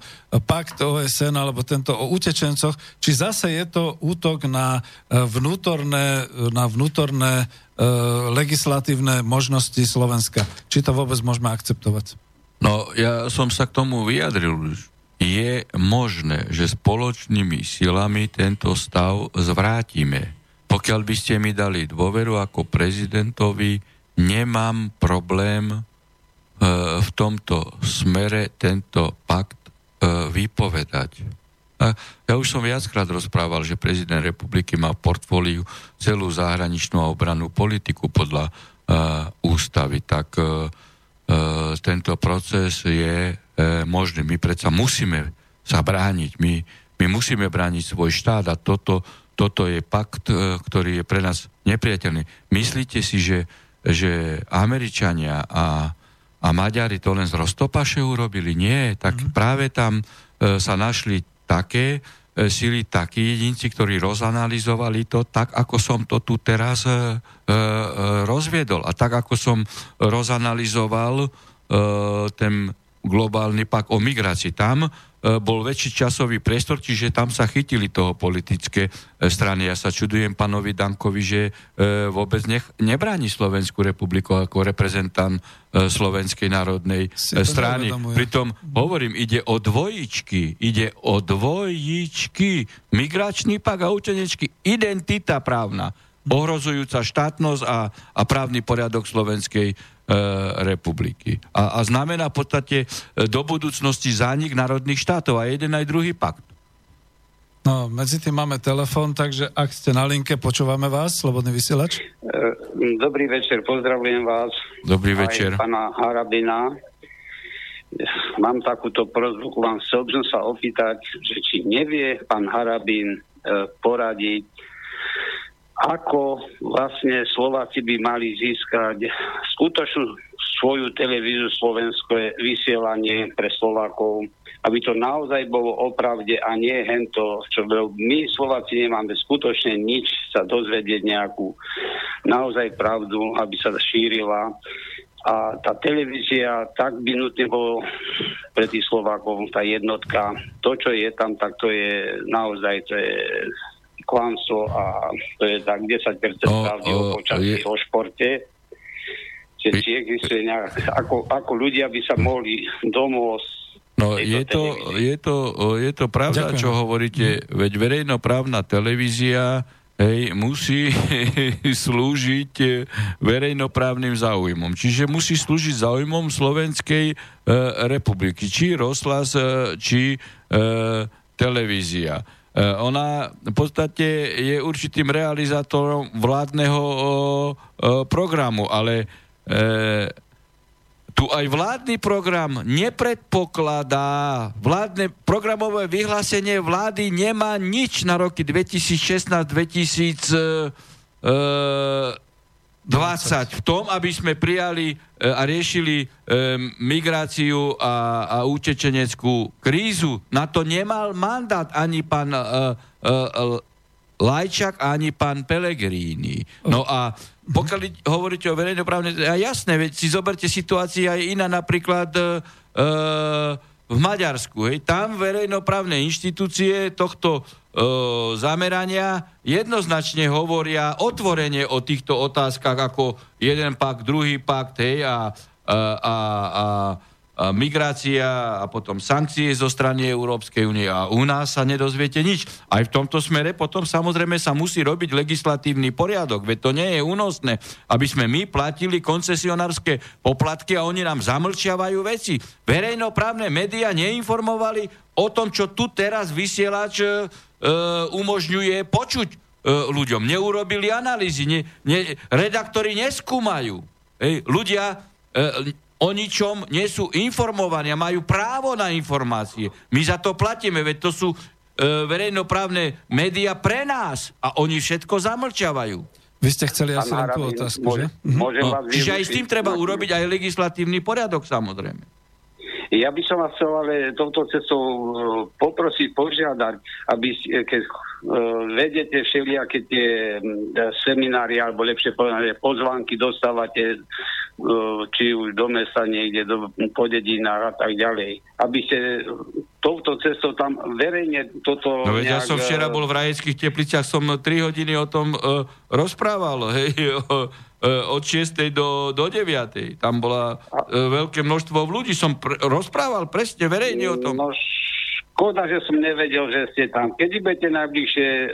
S1: pakt OSN alebo tento o utečencoch, či zase je to útok na e, vnútorné, na vnútorné e, legislatívne možnosti Slovenska. Či to vôbec môžeme akceptovať?
S2: No, ja som sa k tomu vyjadril už. Je možné, že spoločnými silami tento stav zvrátime. Pokiaľ by ste mi dali dôveru ako prezidentovi, nemám problém e, v tomto smere tento pakt e, vypovedať. A ja už som viackrát rozprával, že prezident republiky má v portfóliu celú zahraničnú a obranú politiku podľa uh, ústavy, tak uh, uh, tento proces je uh, možný. My predsa musíme sa brániť, my, my musíme brániť svoj štát a toto, toto je pakt, uh, ktorý je pre nás nepriateľný. Myslíte si, že, že Američania a, a Maďari to len z roztopaše urobili? Nie, tak mm-hmm. práve tam uh, sa našli také e, sily, takí jedinci, ktorí rozanalizovali to tak, ako som to tu teraz e, e, rozviedol. A tak, ako som rozanalizoval e, ten globálny pak o migrácii. Tam e, bol väčší časový priestor, čiže tam sa chytili toho politické e, strany. Ja sa čudujem pánovi Dankovi, že e, vôbec nech, nebráni Slovenskú republiku ako reprezentant Slovenskej národnej
S1: Si
S2: strany. Pritom hovorím, ide o dvojičky, ide o dvojičky, migračný pak a učenečky, identita právna, ohrozujúca štátnosť a, a právny poriadok Slovenskej republiky. A, a znamená v podstate e, do budúcnosti zánik národných štátov a jeden aj druhý pakt.
S1: No, medzi tým máme telefón, takže ak ste na linke, počúvame vás, Slobodný vysielač.
S6: E, Dobrý večer, pozdravujem vás.
S2: Dobrý večer.
S6: Aj pána Harabina. Mám takúto prozbu k vám. Chcel som sa opýtať, že či nevie pán Harabin e, poradiť, ako vlastne Slováci by mali získať skutočnú svoju televíziu slovenské vysielanie pre Slovákov, aby to naozaj bolo opravde a nie hento, čo my Slováci nemáme skutočne nič sa dozvedieť nejakú naozaj pravdu, aby sa šírila. A tá televízia, tak by nutne bolo pre tých Slovákov, tá jednotka, to, čo je tam, tak to je naozaj, to je klamstvo a to je tak 10%
S2: O,
S6: pravdy
S2: o,
S6: o počasí,
S2: je-
S6: o športe. Čiže či existuje nejak, ako, ako ľudia by sa mohli domôcť
S2: No je to, je, to, je to pravda,
S1: Ďakujem.
S2: čo hovoríte, veď verejnoprávna televízia hej, musí slúžiť e, verejnoprávnym záujmom. Čiže musí slúžiť záujmom Slovenskej e, republiky. Či rozhlas, e, či e, televízia. Ona v podstate je určitým realizátorom vládneho programu, ale tu aj vládny program nepredpokladá, vládne programové vyhlásenie vlády nemá nič na roky 2016-2020 v tom, aby sme prijali e, a riešili e, migráciu a, a utečeneckú krízu. Na to nemal mandát ani pán uh, Lajčak, ani pán Pelegrini. No a pokiaľ hovoríte o verejnoprávnej, a jasné, veď si zoberte situácia aj iná, napríklad e, e, v Maďarsku. Hej, tam verejnoprávne inštitúcie tohto e, zamerania jednoznačne hovoria otvorene o týchto otázkach ako jeden pakt, druhý pakt, hej, a, a, a, a migrácia a potom sankcie zo strany Európskej únie a u nás sa nedozviete nič. Aj v tomto smere potom samozrejme sa musí robiť legislatívny poriadok, veď to nie je únosné, aby sme my platili koncesionárske poplatky a oni nám zamlčiavajú veci. Verejnoprávne médiá neinformovali o tom, čo tu teraz vysielač e, umožňuje počuť e, ľuďom. Neurobili analýzy, ne, ne, redaktori neskúmajú. Ej, ľudia e, o ničom nie sú informovaní a majú právo na informácie. My za to platíme, veď to sú e, verejnoprávne médiá pre nás a oni všetko zamlčavajú.
S1: Vy ste chceli asi len tú otázku, môže, že?
S2: Môžem no, čiže aj s tým treba urobiť aj legislatívny poriadok, samozrejme.
S6: Ja by som vás chcel ale touto cestou e, poprosiť, požiadať, aby keď vedete všelijaké tie seminári, alebo lepšie povedané, pozvánky dostávate uh, či už do mesta niekde, do, po dedinách a tak ďalej. Aby ste touto cestou tam verejne toto...
S2: No nejak, ja som včera bol v Rajeckých tepliciach, som 3 hodiny o tom uh, rozprával, hej, od 6. do, do 9. Tam bola e, veľké množstvo ľudí. Som pr- rozprával presne verejne o tom.
S6: No, škoda, že som nevedel, že ste tam. Kedy budete najbližšie e,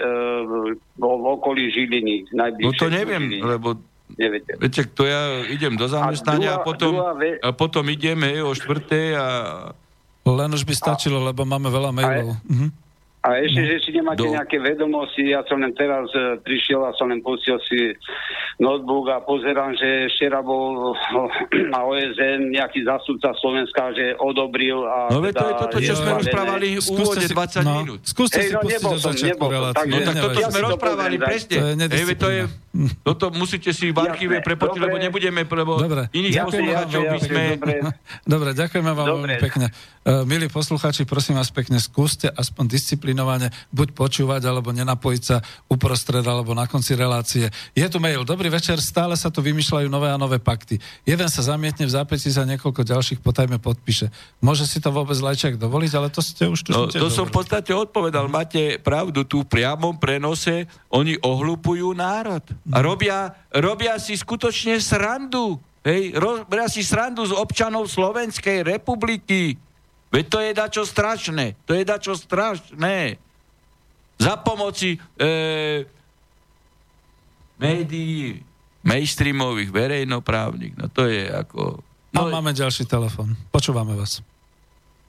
S6: v okolí Žiliny?
S2: No to neviem, Žiliny. lebo Neviete. Viete, to ja idem do zamestnania a, a potom, ve... a potom ideme o štvrtej a...
S1: Len už by stačilo, a... lebo máme veľa mailov. A, mhm.
S6: A ešte, no, že či nemáte do... nejaké vedomosti, ja som len teraz uh, prišiel a som len pustil si notebook a pozerám, že včera bol na OSN nejaký zastupca Slovenska, že odobril a...
S2: No teda, to je toto, čo sme rozprávali v úvode 20 no, minút.
S1: Skúste Ej, no, si pustiť do začiatku relácie.
S2: No, tak toto sme rozprávali, presne. Ej, to je, toto musíte si v archíve prepotiť, lebo nebudeme, lebo
S1: dobre.
S2: iných poslucháčov by sme...
S1: Dobre, ďakujeme vám veľmi pekne. Uh, milí poslucháči, prosím vás pekne, skúste aspoň disciplinovane buď počúvať, alebo nenapojiť sa uprostred, alebo na konci relácie. Je tu mail. Dobrý večer, stále sa tu vymýšľajú nové a nové pakty. Jeden sa zamietne v zápäti za niekoľko ďalších potajme podpíše. Môže si to vôbec Lajčák dovoliť, ale to ste už tu
S2: no, To som v podstate odpovedal. Máte pravdu, tu v priamom prenose oni ohlupujú národ. A robia, robia si skutočne srandu. Hej, robia si srandu z občanov Slovenskej republiky. Veď to je dačo strašné. To je dačo strašné. Za pomoci e, médií, mainstreamových, verejnoprávnych. No to je ako...
S1: No, no máme ďalší telefon. Počúvame vás.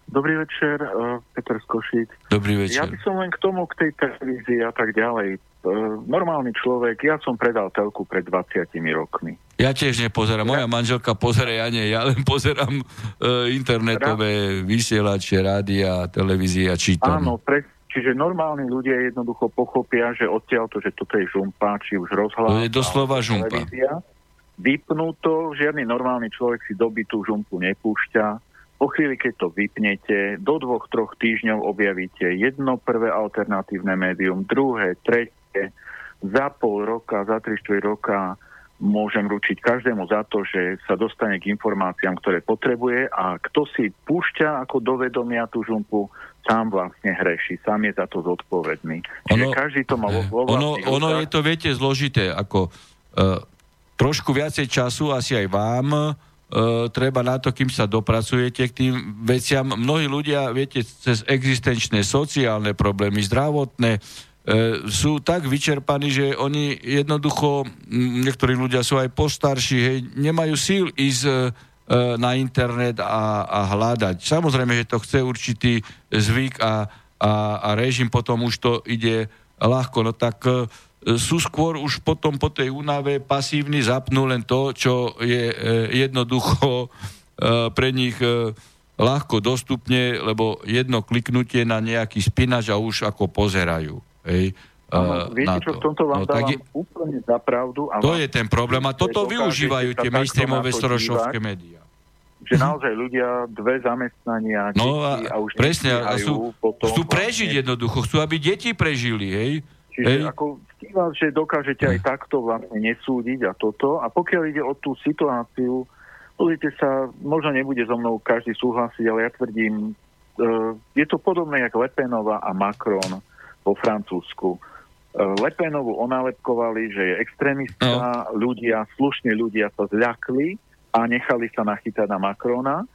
S7: Dobrý večer, uh, Peter Skošík.
S2: Dobrý večer.
S7: Ja by som len k tomu, k tej televízii a tak ďalej. Uh, normálny človek, ja som predal telku pred 20 rokmi.
S2: Ja tiež nepozerám. Moja manželka pozera, ja nie. Ja len pozerám uh, internetové vysielače, rádia, televízie a čítam.
S7: Áno, pre, čiže normálni ľudia jednoducho pochopia, že odtiaľ to, že toto je žumpa, či už rozhľad.
S2: To je doslova žumpa.
S7: Vypnú to, žiadny normálny človek si doby tú žumpu nepúšťa. Po chvíli, keď to vypnete, do dvoch, troch týždňov objavíte jedno prvé alternatívne médium, druhé, tretie, za pol roka, za tri roka môžem ručiť každému za to, že sa dostane k informáciám, ktoré potrebuje a kto si púšťa ako do vedomia tú žumpu, sám vlastne hreší, sám je za to zodpovedný. Čiže ono, každý to má vo
S2: ono, ono je to, viete, zložité, ako uh, trošku viacej času, asi aj vám, uh, treba na to, kým sa dopracujete k tým veciam. Mnohí ľudia, viete, cez existenčné, sociálne problémy, zdravotné, E, sú tak vyčerpaní, že oni jednoducho, niektorí ľudia sú aj postarší, hej, nemajú síl ísť e, na internet a, a hľadať. Samozrejme, že to chce určitý zvyk a, a, a režim potom už to ide ľahko. No tak e, sú skôr už potom po tej únave pasívni, zapnú len to, čo je e, jednoducho e, pre nich e, ľahko dostupne, lebo jedno kliknutie na nejaký spinač a už ako pozerajú. Hej.
S7: Ano, viete, čo v tomto vám no, dávam je, úplne za pravdu.
S2: A to je ten problém a toto využívajú tie mainstreamové sorošovské médiá.
S7: Že naozaj ľudia dve zamestnania, no a, a už
S2: presne, a sú, potom chcú prežiť vlastne, jednoducho, chcú, aby deti prežili, hej?
S7: Čiže hej. ako stívam, že dokážete aj takto vlastne nesúdiť a toto. A pokiaľ ide o tú situáciu, Pozrite sa, možno nebude so mnou každý súhlasiť, ale ja tvrdím, uh, je to podobné ako Lepenová a Macron vo Francúzsku. Uh, Lepenovu onálepkovali, že je extrémista, no. ľudia, slušne ľudia sa zľakli a nechali sa nachytať na Macrona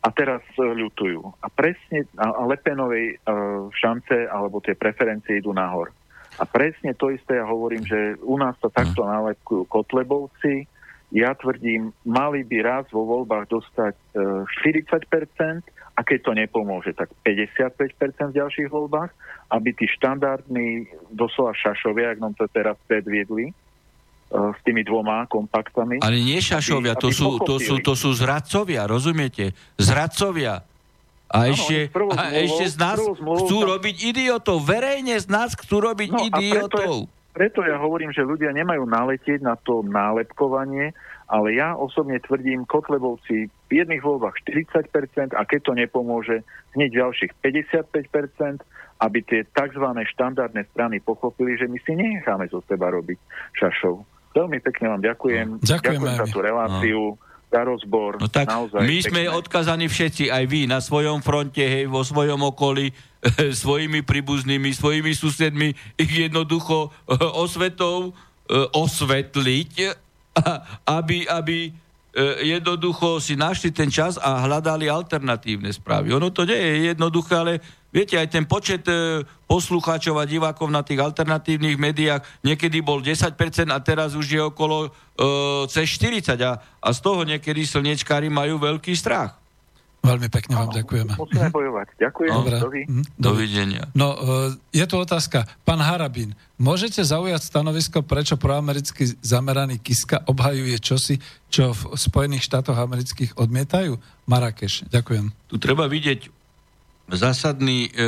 S7: a teraz uh, ľutujú. A presne a, Lepenovej uh, šance alebo tie preferencie idú nahor. A presne to isté ja hovorím, že u nás sa takto nálepkujú Kotlebovci, ja tvrdím, mali by raz vo voľbách dostať e, 40% a keď to nepomôže, tak 55% v ďalších voľbách, aby tí štandardní doslova šašovia, ak nám to teraz predviedli, e, s tými dvoma kompaktami.
S2: Ale nie šašovia, aby, to, aby sú, to, sú, to sú zradcovia, rozumiete? Zradcovia. A, ano, ešte, a ešte z nás chcú robiť idiotov. Verejne z nás chcú robiť no, idiotov.
S7: preto je, preto ja hovorím, že ľudia nemajú naletieť na to nálepkovanie, ale ja osobne tvrdím, Kotlebovci v jedných voľbách 40% a keď to nepomôže, hneď ďalších 55%, aby tie tzv. štandardné strany pochopili, že my si nenecháme zo seba robiť šašov. Veľmi pekne vám ďakujem.
S1: No, ďakujem
S7: za tú reláciu. No za rozbor.
S2: No tak naozaj my sme pekné. odkazaní všetci, aj vy, na svojom fronte, hej, vo svojom okolí, svojimi príbuznými, svojimi susedmi, ich jednoducho eh, osvetou eh, osvetliť, aby, aby eh, jednoducho si našli ten čas a hľadali alternatívne správy. Ono to nie je jednoduché, ale viete, aj ten počet poslucháčov a divákov na tých alternatívnych médiách niekedy bol 10% a teraz už je okolo uh, cez 40 a, a z toho niekedy slnečkári majú veľký strach.
S1: Veľmi pekne vám ďakujeme.
S7: Musíme bojovať. Ďakujem.
S2: Dobre. Dovi. Mhm. Dovidenia.
S1: No, e, je tu otázka. Pán Harabín, môžete zaujať stanovisko, prečo proamericky zameraný Kiska obhajuje čosi, čo v Spojených štátoch amerických odmietajú? Marrakeš. Ďakujem.
S2: Tu treba vidieť zásadný e, e,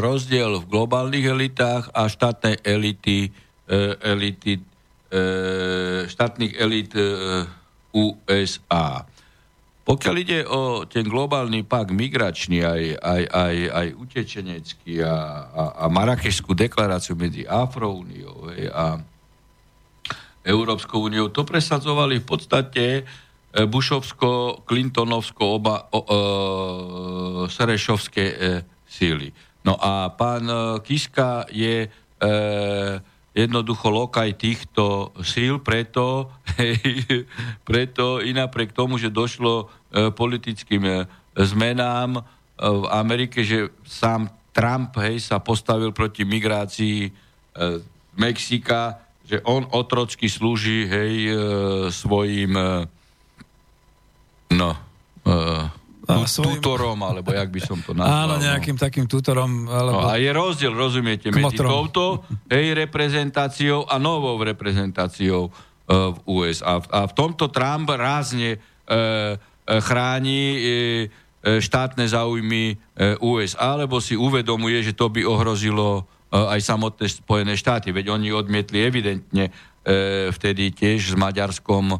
S2: rozdiel v globálnych elitách a štátnej elity, e, elity e, štátnych elit e, USA. Pokiaľ ide o ten globálny pak migračný, aj, aj, aj, aj utečenecký a, a, a Marrakešskú deklaráciu medzi Afroúniou a Európskou úniou, to presadzovali v podstate e, Bušovsko-Clintonovsko oba o, Serešovské e, síly. No a pán Kiska je e, jednoducho lokaj týchto síl, preto, hej, preto i napriek tomu, že došlo e, politickým e, zmenám e, v Amerike, že sám Trump hej, sa postavil proti migrácii e, Mexika, že on otrocky slúži hej, e, svojim no, svojim... tutorom, alebo jak by som to nazval.
S1: Áno, nejakým no. takým tutorom. Alebo...
S2: No, a je rozdiel, rozumiete, medzi touto hej, reprezentáciou a novou reprezentáciou uh, v USA. A v tomto Trump rázne uh, chráni uh, štátne záujmy USA, lebo si uvedomuje, že to by ohrozilo aj samotné Spojené štáty. Veď oni odmietli evidentne vtedy tiež s Maďarskom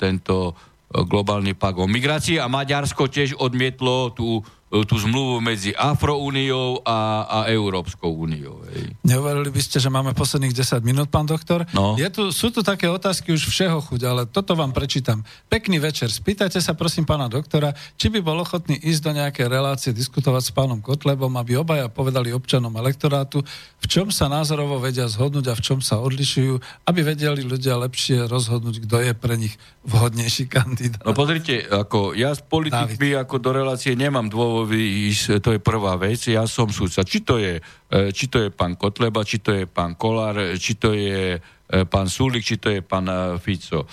S2: tento globálny pak o migrácii a Maďarsko tiež odmietlo tú tú zmluvu medzi Afroúniou a, a Európskou úniou.
S1: Neuverili by ste, že máme posledných 10 minút, pán doktor?
S2: No.
S1: Je tu, sú tu také otázky už všeho chuť, ale toto vám prečítam. Pekný večer. Spýtajte sa prosím pána doktora, či by bol ochotný ísť do nejakej relácie diskutovať s pánom Kotlebom, aby obaja povedali občanom elektorátu, v čom sa názorovo vedia zhodnúť a v čom sa odlišujú, aby vedeli ľudia lepšie rozhodnúť, kto je pre nich vhodnejší kandidát.
S2: No pozrite, ako ja s politikmi ako do relácie nemám dôvod ísť, to je prvá vec, ja som súdca. Či to je, e, či to je pán Kotleba, či to je pán Kolár, či to je e, pán Sulik, či to je pán e, Fico.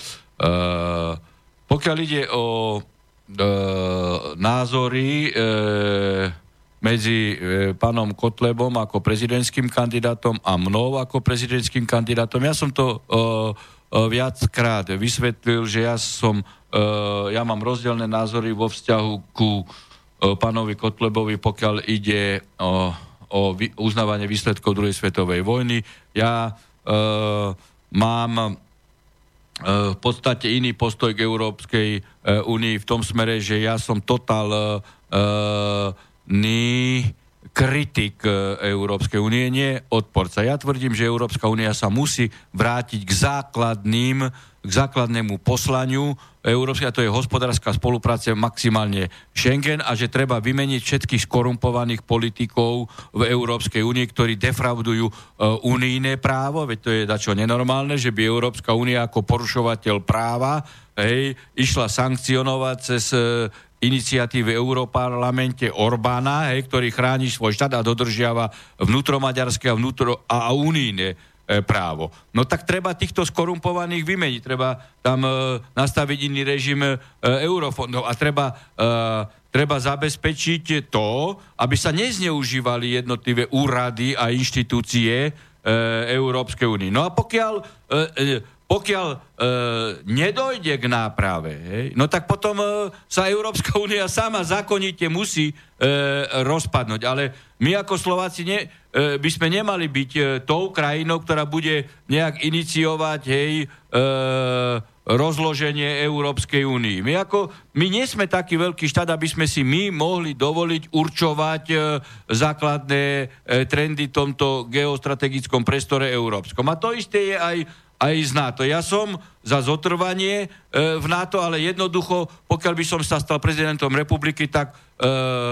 S2: Pokiaľ ide o názory, medzi e, pánom Kotlebom ako prezidentským kandidátom a mnou ako prezidentským kandidátom. Ja som to e, e, viackrát vysvetlil, že ja som, e, ja mám rozdielne názory vo vzťahu ku e, pánovi Kotlebovi, pokiaľ ide o, o vy, uznávanie výsledkov druhej svetovej vojny. Ja e, mám e, v podstate iný postoj k Európskej e, únii v tom smere, že ja som total e, ni kritik e, Európskej únie, nie odporca. Ja tvrdím, že Európska únia sa musí vrátiť k základným, k základnému poslaniu Európskej, a to je hospodárska spolupráca maximálne Schengen a že treba vymeniť všetkých skorumpovaných politikov v Európskej únie, ktorí defraudujú uh, unijné právo, veď to je dačo nenormálne, že by Európska únia ako porušovateľ práva hej, išla sankcionovať cez uh, iniciatívy Európarlamente Orbána, hej, ktorý chráni svoj štát a dodržiava vnútromaďarské a, vnútro, a unijné e, právo. No tak treba týchto skorumpovaných vymeniť, treba tam e, nastaviť iný režim e, eurofondov a treba, e, treba zabezpečiť to, aby sa nezneužívali jednotlivé úrady a inštitúcie e, Európskej únie. No a pokiaľ e, e, pokiaľ e, nedojde k náprave, hej, no tak potom e, sa Európska únia sama zákonite musí e, rozpadnúť. Ale my ako Slováci ne, e, by sme nemali byť e, tou krajinou, ktorá bude nejak iniciovať hej, e, rozloženie Európskej únii. My, ako, my nie sme taký veľký štát, aby sme si my mohli dovoliť určovať e, základné e, trendy v tomto geostrategickom prestore európskom. A to isté je aj aj z NATO. Ja som za zotrvanie e, v NATO, ale jednoducho, pokiaľ by som sa stal prezidentom republiky, tak e,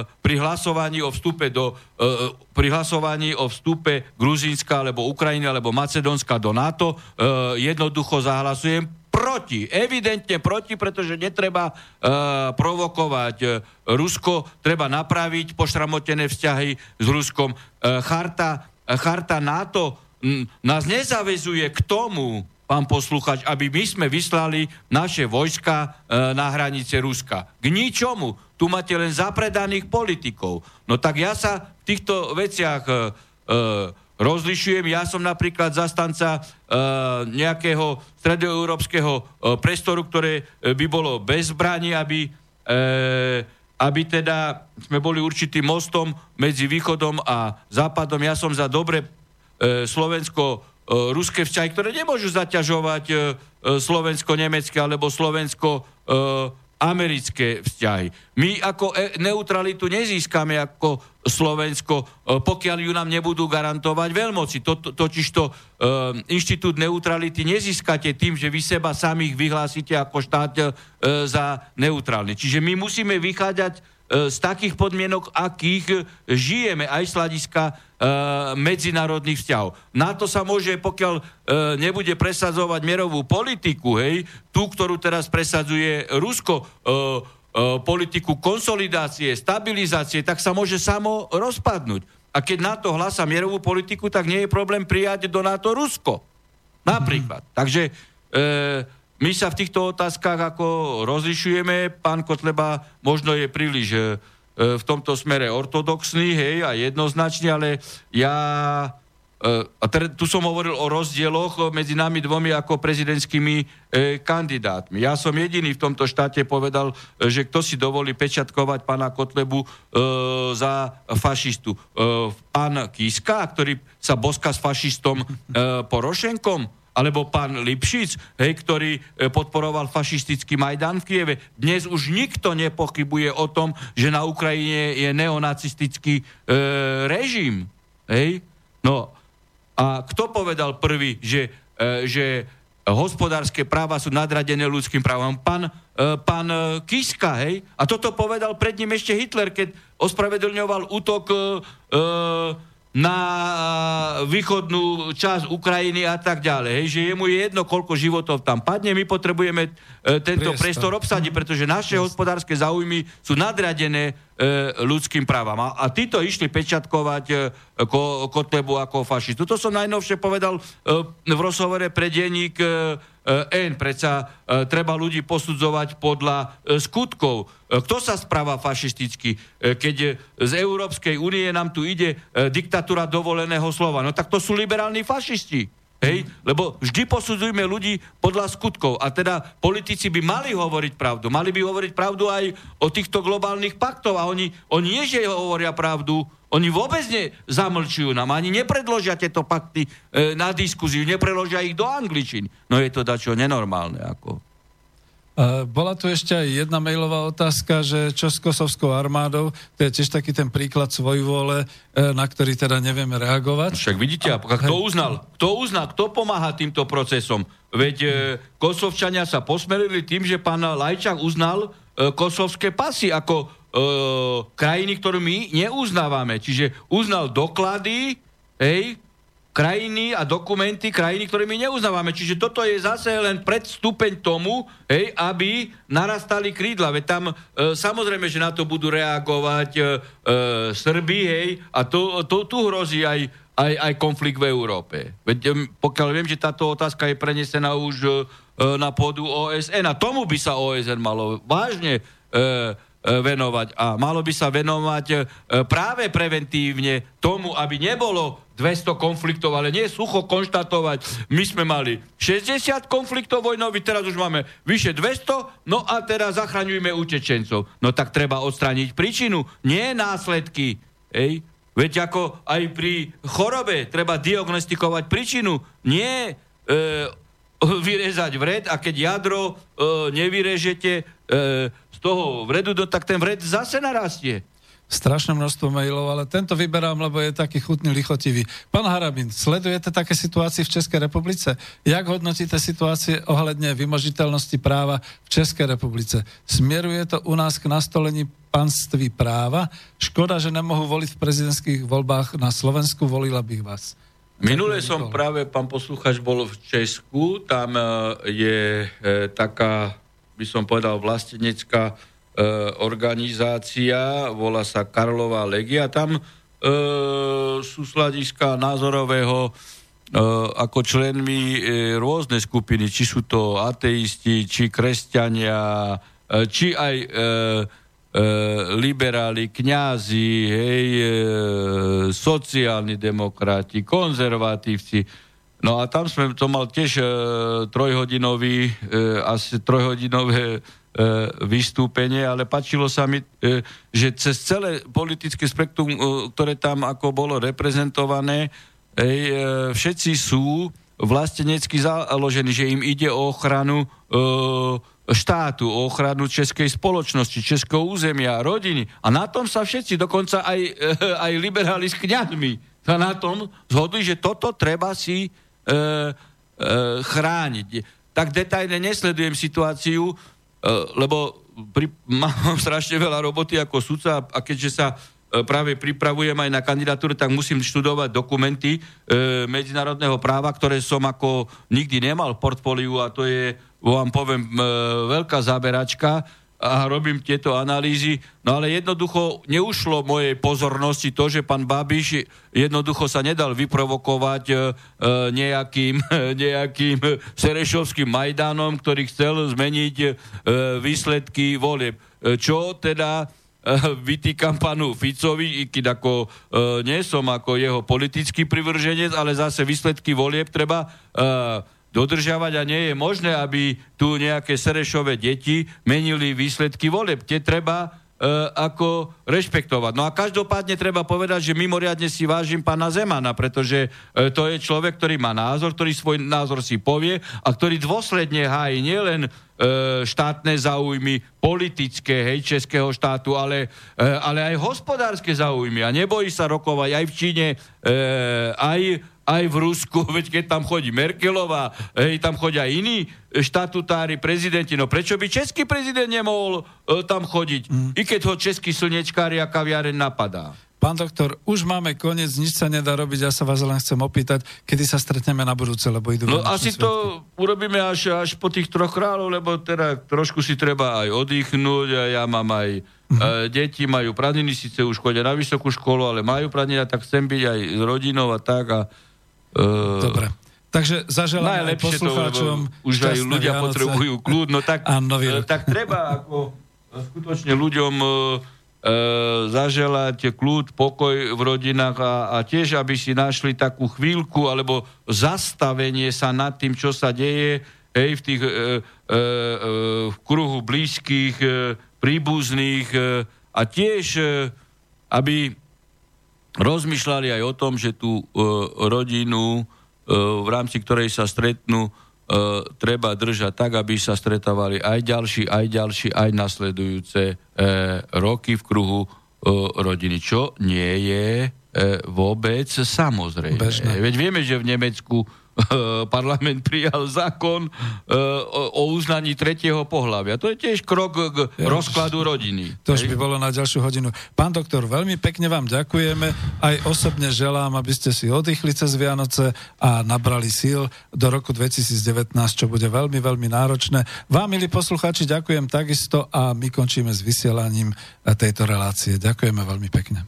S2: pri hlasovaní o vstupe do, e, pri hlasovaní o vstupe Gruzínska, alebo Ukrajiny, alebo Macedónska do NATO, e, jednoducho zahlasujem proti, evidentne proti, pretože netreba e, provokovať e, Rusko, treba napraviť pošramotené vzťahy s Ruskom. E, charta, e, charta NATO nás nezavezuje k tomu, pán posluchač, aby my sme vyslali naše vojska e, na hranice Ruska. K ničomu. Tu máte len zapredaných politikov. No tak ja sa v týchto veciach e, e, rozlišujem. Ja som napríklad zastanca nejakého stredoeurópskeho e, priestoru, ktoré by bolo bez zbraní, aby, aby teda sme boli určitým mostom medzi východom a západom. Ja som za dobre slovensko-ruské e, vzťahy, ktoré nemôžu zaťažovať e, slovensko-nemecké alebo slovensko-americké vzťahy. My ako neutralitu nezískame ako Slovensko, pokiaľ ju nám nebudú garantovať veľmoci. To, totiž to inštitút neutrality nezískate tým, že vy seba samých vyhlásite ako štát za neutrálny. Čiže my musíme vychádzať z takých podmienok, akých žijeme aj z hľadiska E, medzinárodných vzťahov. NATO sa môže, pokiaľ e, nebude presadzovať mierovú politiku, hej, tú, ktorú teraz presadzuje Rusko, e, politiku konsolidácie, stabilizácie, tak sa môže samo rozpadnúť. A keď NATO hlasa mierovú politiku, tak nie je problém prijať do NATO Rusko. Napríklad. Mm. Takže e, my sa v týchto otázkach ako rozlišujeme. Pán Kotleba možno je príliš e, v tomto smere ortodoxný, hej, a jednoznačný, ale ja... E, tu som hovoril o rozdieloch medzi nami dvomi ako prezidentskými e, kandidátmi. Ja som jediný v tomto štáte povedal, e, že kto si dovolí pečatkovať pána Kotlebu e, za fašistu. E, pán Kiska, ktorý sa boska s fašistom e, Porošenkom, alebo pán Lipšic, hej, ktorý e, podporoval fašistický Majdan v Kieve. Dnes už nikto nepochybuje o tom, že na Ukrajine je neonacistický e, režim. Hej? No a kto povedal prvý, že, e, že hospodárske práva sú nadradené ľudským právam? Pán, e, pán e, Kiska, hej? A toto povedal pred ním ešte Hitler, keď ospravedlňoval útok e, e na východnú časť Ukrajiny a tak ďalej. Hej, že jemu je jedno, koľko životov tam padne. My potrebujeme e, tento priestor, priestor obsadiť, pretože naše Priestor. hospodárske záujmy sú nadradené e, ľudským právam. A, a títo išli pečatkovať e, ko, Kotlebu ako fašistu. To som najnovšie povedal e, v rozhovore pre denník e, N. Predsa e, treba ľudí posudzovať podľa e, skutkov. Kto sa správa fašisticky? Keď z Európskej únie nám tu ide diktatúra dovoleného slova, no tak to sú liberálni fašisti. Hej? Lebo vždy posudzujeme ľudí podľa skutkov. A teda politici by mali hovoriť pravdu. Mali by hovoriť pravdu aj o týchto globálnych paktov. A oni, oni nie, že hovoria pravdu, oni vôbec nezamlčujú nám, ani nepredložia tieto pakty e, na diskuziu, nepreložia ich do angličiny. No je to dačo nenormálne. Ako.
S1: Bola tu ešte aj jedna mailová otázka, že čo s kosovskou armádou, to je tiež taký ten príklad svojvôle, e, na ktorý teda nevieme reagovať.
S2: Však vidíte, a kto uznal? Kto uznal? Kto pomáha týmto procesom? Veď e, kosovčania sa posmerili tým, že pán Lajčák uznal e, kosovské pasy ako e, krajiny, ktorú my neuznávame. Čiže uznal doklady, hej, krajiny a dokumenty krajiny, ktoré my neuznávame. Čiže toto je zase len predstupeň tomu, hej, aby narastali krídla. Veď tam e, samozrejme, že na to budú reagovať e, e, Srby, hej, a to, to, tu hrozí aj, aj, aj konflikt v Európe. Veď e, pokiaľ viem, že táto otázka je prenesená už e, na pôdu OSN a tomu by sa OSN malo vážne e, E, venovať. A malo by sa venovať e, práve preventívne tomu, aby nebolo 200 konfliktov, ale nie sucho konštatovať. My sme mali 60 konfliktov vojnových, teraz už máme vyše 200, no a teraz zachraňujeme utečencov. No tak treba odstrániť príčinu, nie následky. Ej? Veď ako aj pri chorobe treba diagnostikovať príčinu, nie e, vyrezať vred a keď jadro e, nevyrežete e, z toho vredu, tak ten vred zase narastie.
S1: Strašné množstvo mailov, ale tento vyberám, lebo je taký chutný, lichotivý. Pán Harabin, sledujete také situácie v Českej republice? Jak hodnotíte situácie ohľadne vymožiteľnosti práva v Českej republice? Smeruje to u nás k nastolení panství práva? Škoda, že nemohu voliť v prezidentských voľbách na Slovensku, volila bych vás.
S2: Minule som práve, pán posluchač, bol v Česku, tam e, je e, taká by som povedal, vlastenecká organizácia, volá sa Karlová legia. Tam e, sú sladiska názorového e, ako členmi e, rôzne skupiny, či sú to ateisti, či kresťania, e, či aj e, e, liberáli, kňazi, hej, e, sociálni demokrati, konzervatívci. No a tam sme, to mal tiež e, trojhodinový, e, asi trojhodinové e, vystúpenie, ale pačilo sa mi, e, že cez celé politické spektrum, e, ktoré tam ako bolo reprezentované, e, všetci sú vlastenecky založení, že im ide o ochranu e, štátu, o ochranu českej spoločnosti, českého územia, rodiny. A na tom sa všetci, dokonca aj, e, aj liberáli s kňazmi, sa na tom zhodli, že toto treba si e, e, chrániť. Tak detajne nesledujem situáciu, e, lebo pri, mám strašne veľa roboty ako sudca a keďže sa e, práve pripravujem aj na kandidatúru, tak musím študovať dokumenty e, medzinárodného práva, ktoré som ako nikdy nemal v portfóliu a to je, vám poviem, e, veľká záberačka a robím tieto analýzy, no ale jednoducho neušlo mojej pozornosti to, že pán Babiš jednoducho sa nedal vyprovokovať e, nejakým, nejakým Serešovským Majdanom, ktorý chcel zmeniť e, výsledky volieb. E, čo teda e, vytýkam panu Ficovi, i keď ako e, nie som ako jeho politický privrženec, ale zase výsledky volieb treba e, dodržiavať a nie je možné, aby tu nejaké Serešové deti menili výsledky voleb. Tie treba e, ako rešpektovať. No a každopádne treba povedať, že mimoriadne si vážim pána Zemana, pretože e, to je človek, ktorý má názor, ktorý svoj názor si povie a ktorý dôsledne hájí nielen e, štátne záujmy politické, hej, českého štátu, ale, e, ale aj hospodárske záujmy. A nebojí sa rokovať aj v Číne, e, aj aj v Rusku, veď keď tam chodí Merkelová, hej, tam chodia iní štatutári, prezidenti, no prečo by český prezident nemohol e, tam chodiť, mm. i keď ho český slnečkári a kaviareň napadá?
S1: Pán doktor, už máme koniec, nič sa nedá robiť, ja sa vás len chcem opýtať, kedy sa stretneme na budúce, lebo idú...
S2: No asi svetky. to urobíme až, až po tých troch kráľov, lebo teda trošku si treba aj oddychnúť a ja mám aj mm-hmm. e, deti, majú pradiny, síce už chodia na vysokú školu, ale majú pradiny, tak chcem byť aj s rodinou a tak a
S1: Uh... Dobre. Takže zaželám aj poslucháčom
S2: to, už aj ľudia
S1: Vianoce.
S2: potrebujú kľud, no tak,
S1: rok.
S2: tak treba ako skutočne ľuďom e, zaželať kľud, pokoj v rodinách a, a tiež, aby si našli takú chvíľku alebo zastavenie sa nad tým, čo sa deje hej, v tých e, e, e, v kruhu blízkych, e, príbuzných e, a tiež, e, aby rozmýšľali aj o tom, že tú e, rodinu, e, v rámci ktorej sa stretnú, Uh, treba držať tak, aby sa stretávali aj ďalší, aj ďalší, aj nasledujúce uh, roky v kruhu uh, rodiny, čo nie je vôbec samozrejme. Bežné. Veď vieme, že v Nemecku parlament prijal zákon e, o, o uznaní tretieho pohľavia. To je tiež krok k ja, rozkladu rodiny.
S1: To už by bolo na ďalšiu hodinu. Pán doktor, veľmi pekne vám ďakujeme. Aj osobne želám, aby ste si oddychli cez Vianoce a nabrali síl do roku 2019, čo bude veľmi, veľmi náročné. Vám, milí poslucháči, ďakujem takisto a my končíme s vysielaním tejto relácie. Ďakujeme veľmi pekne.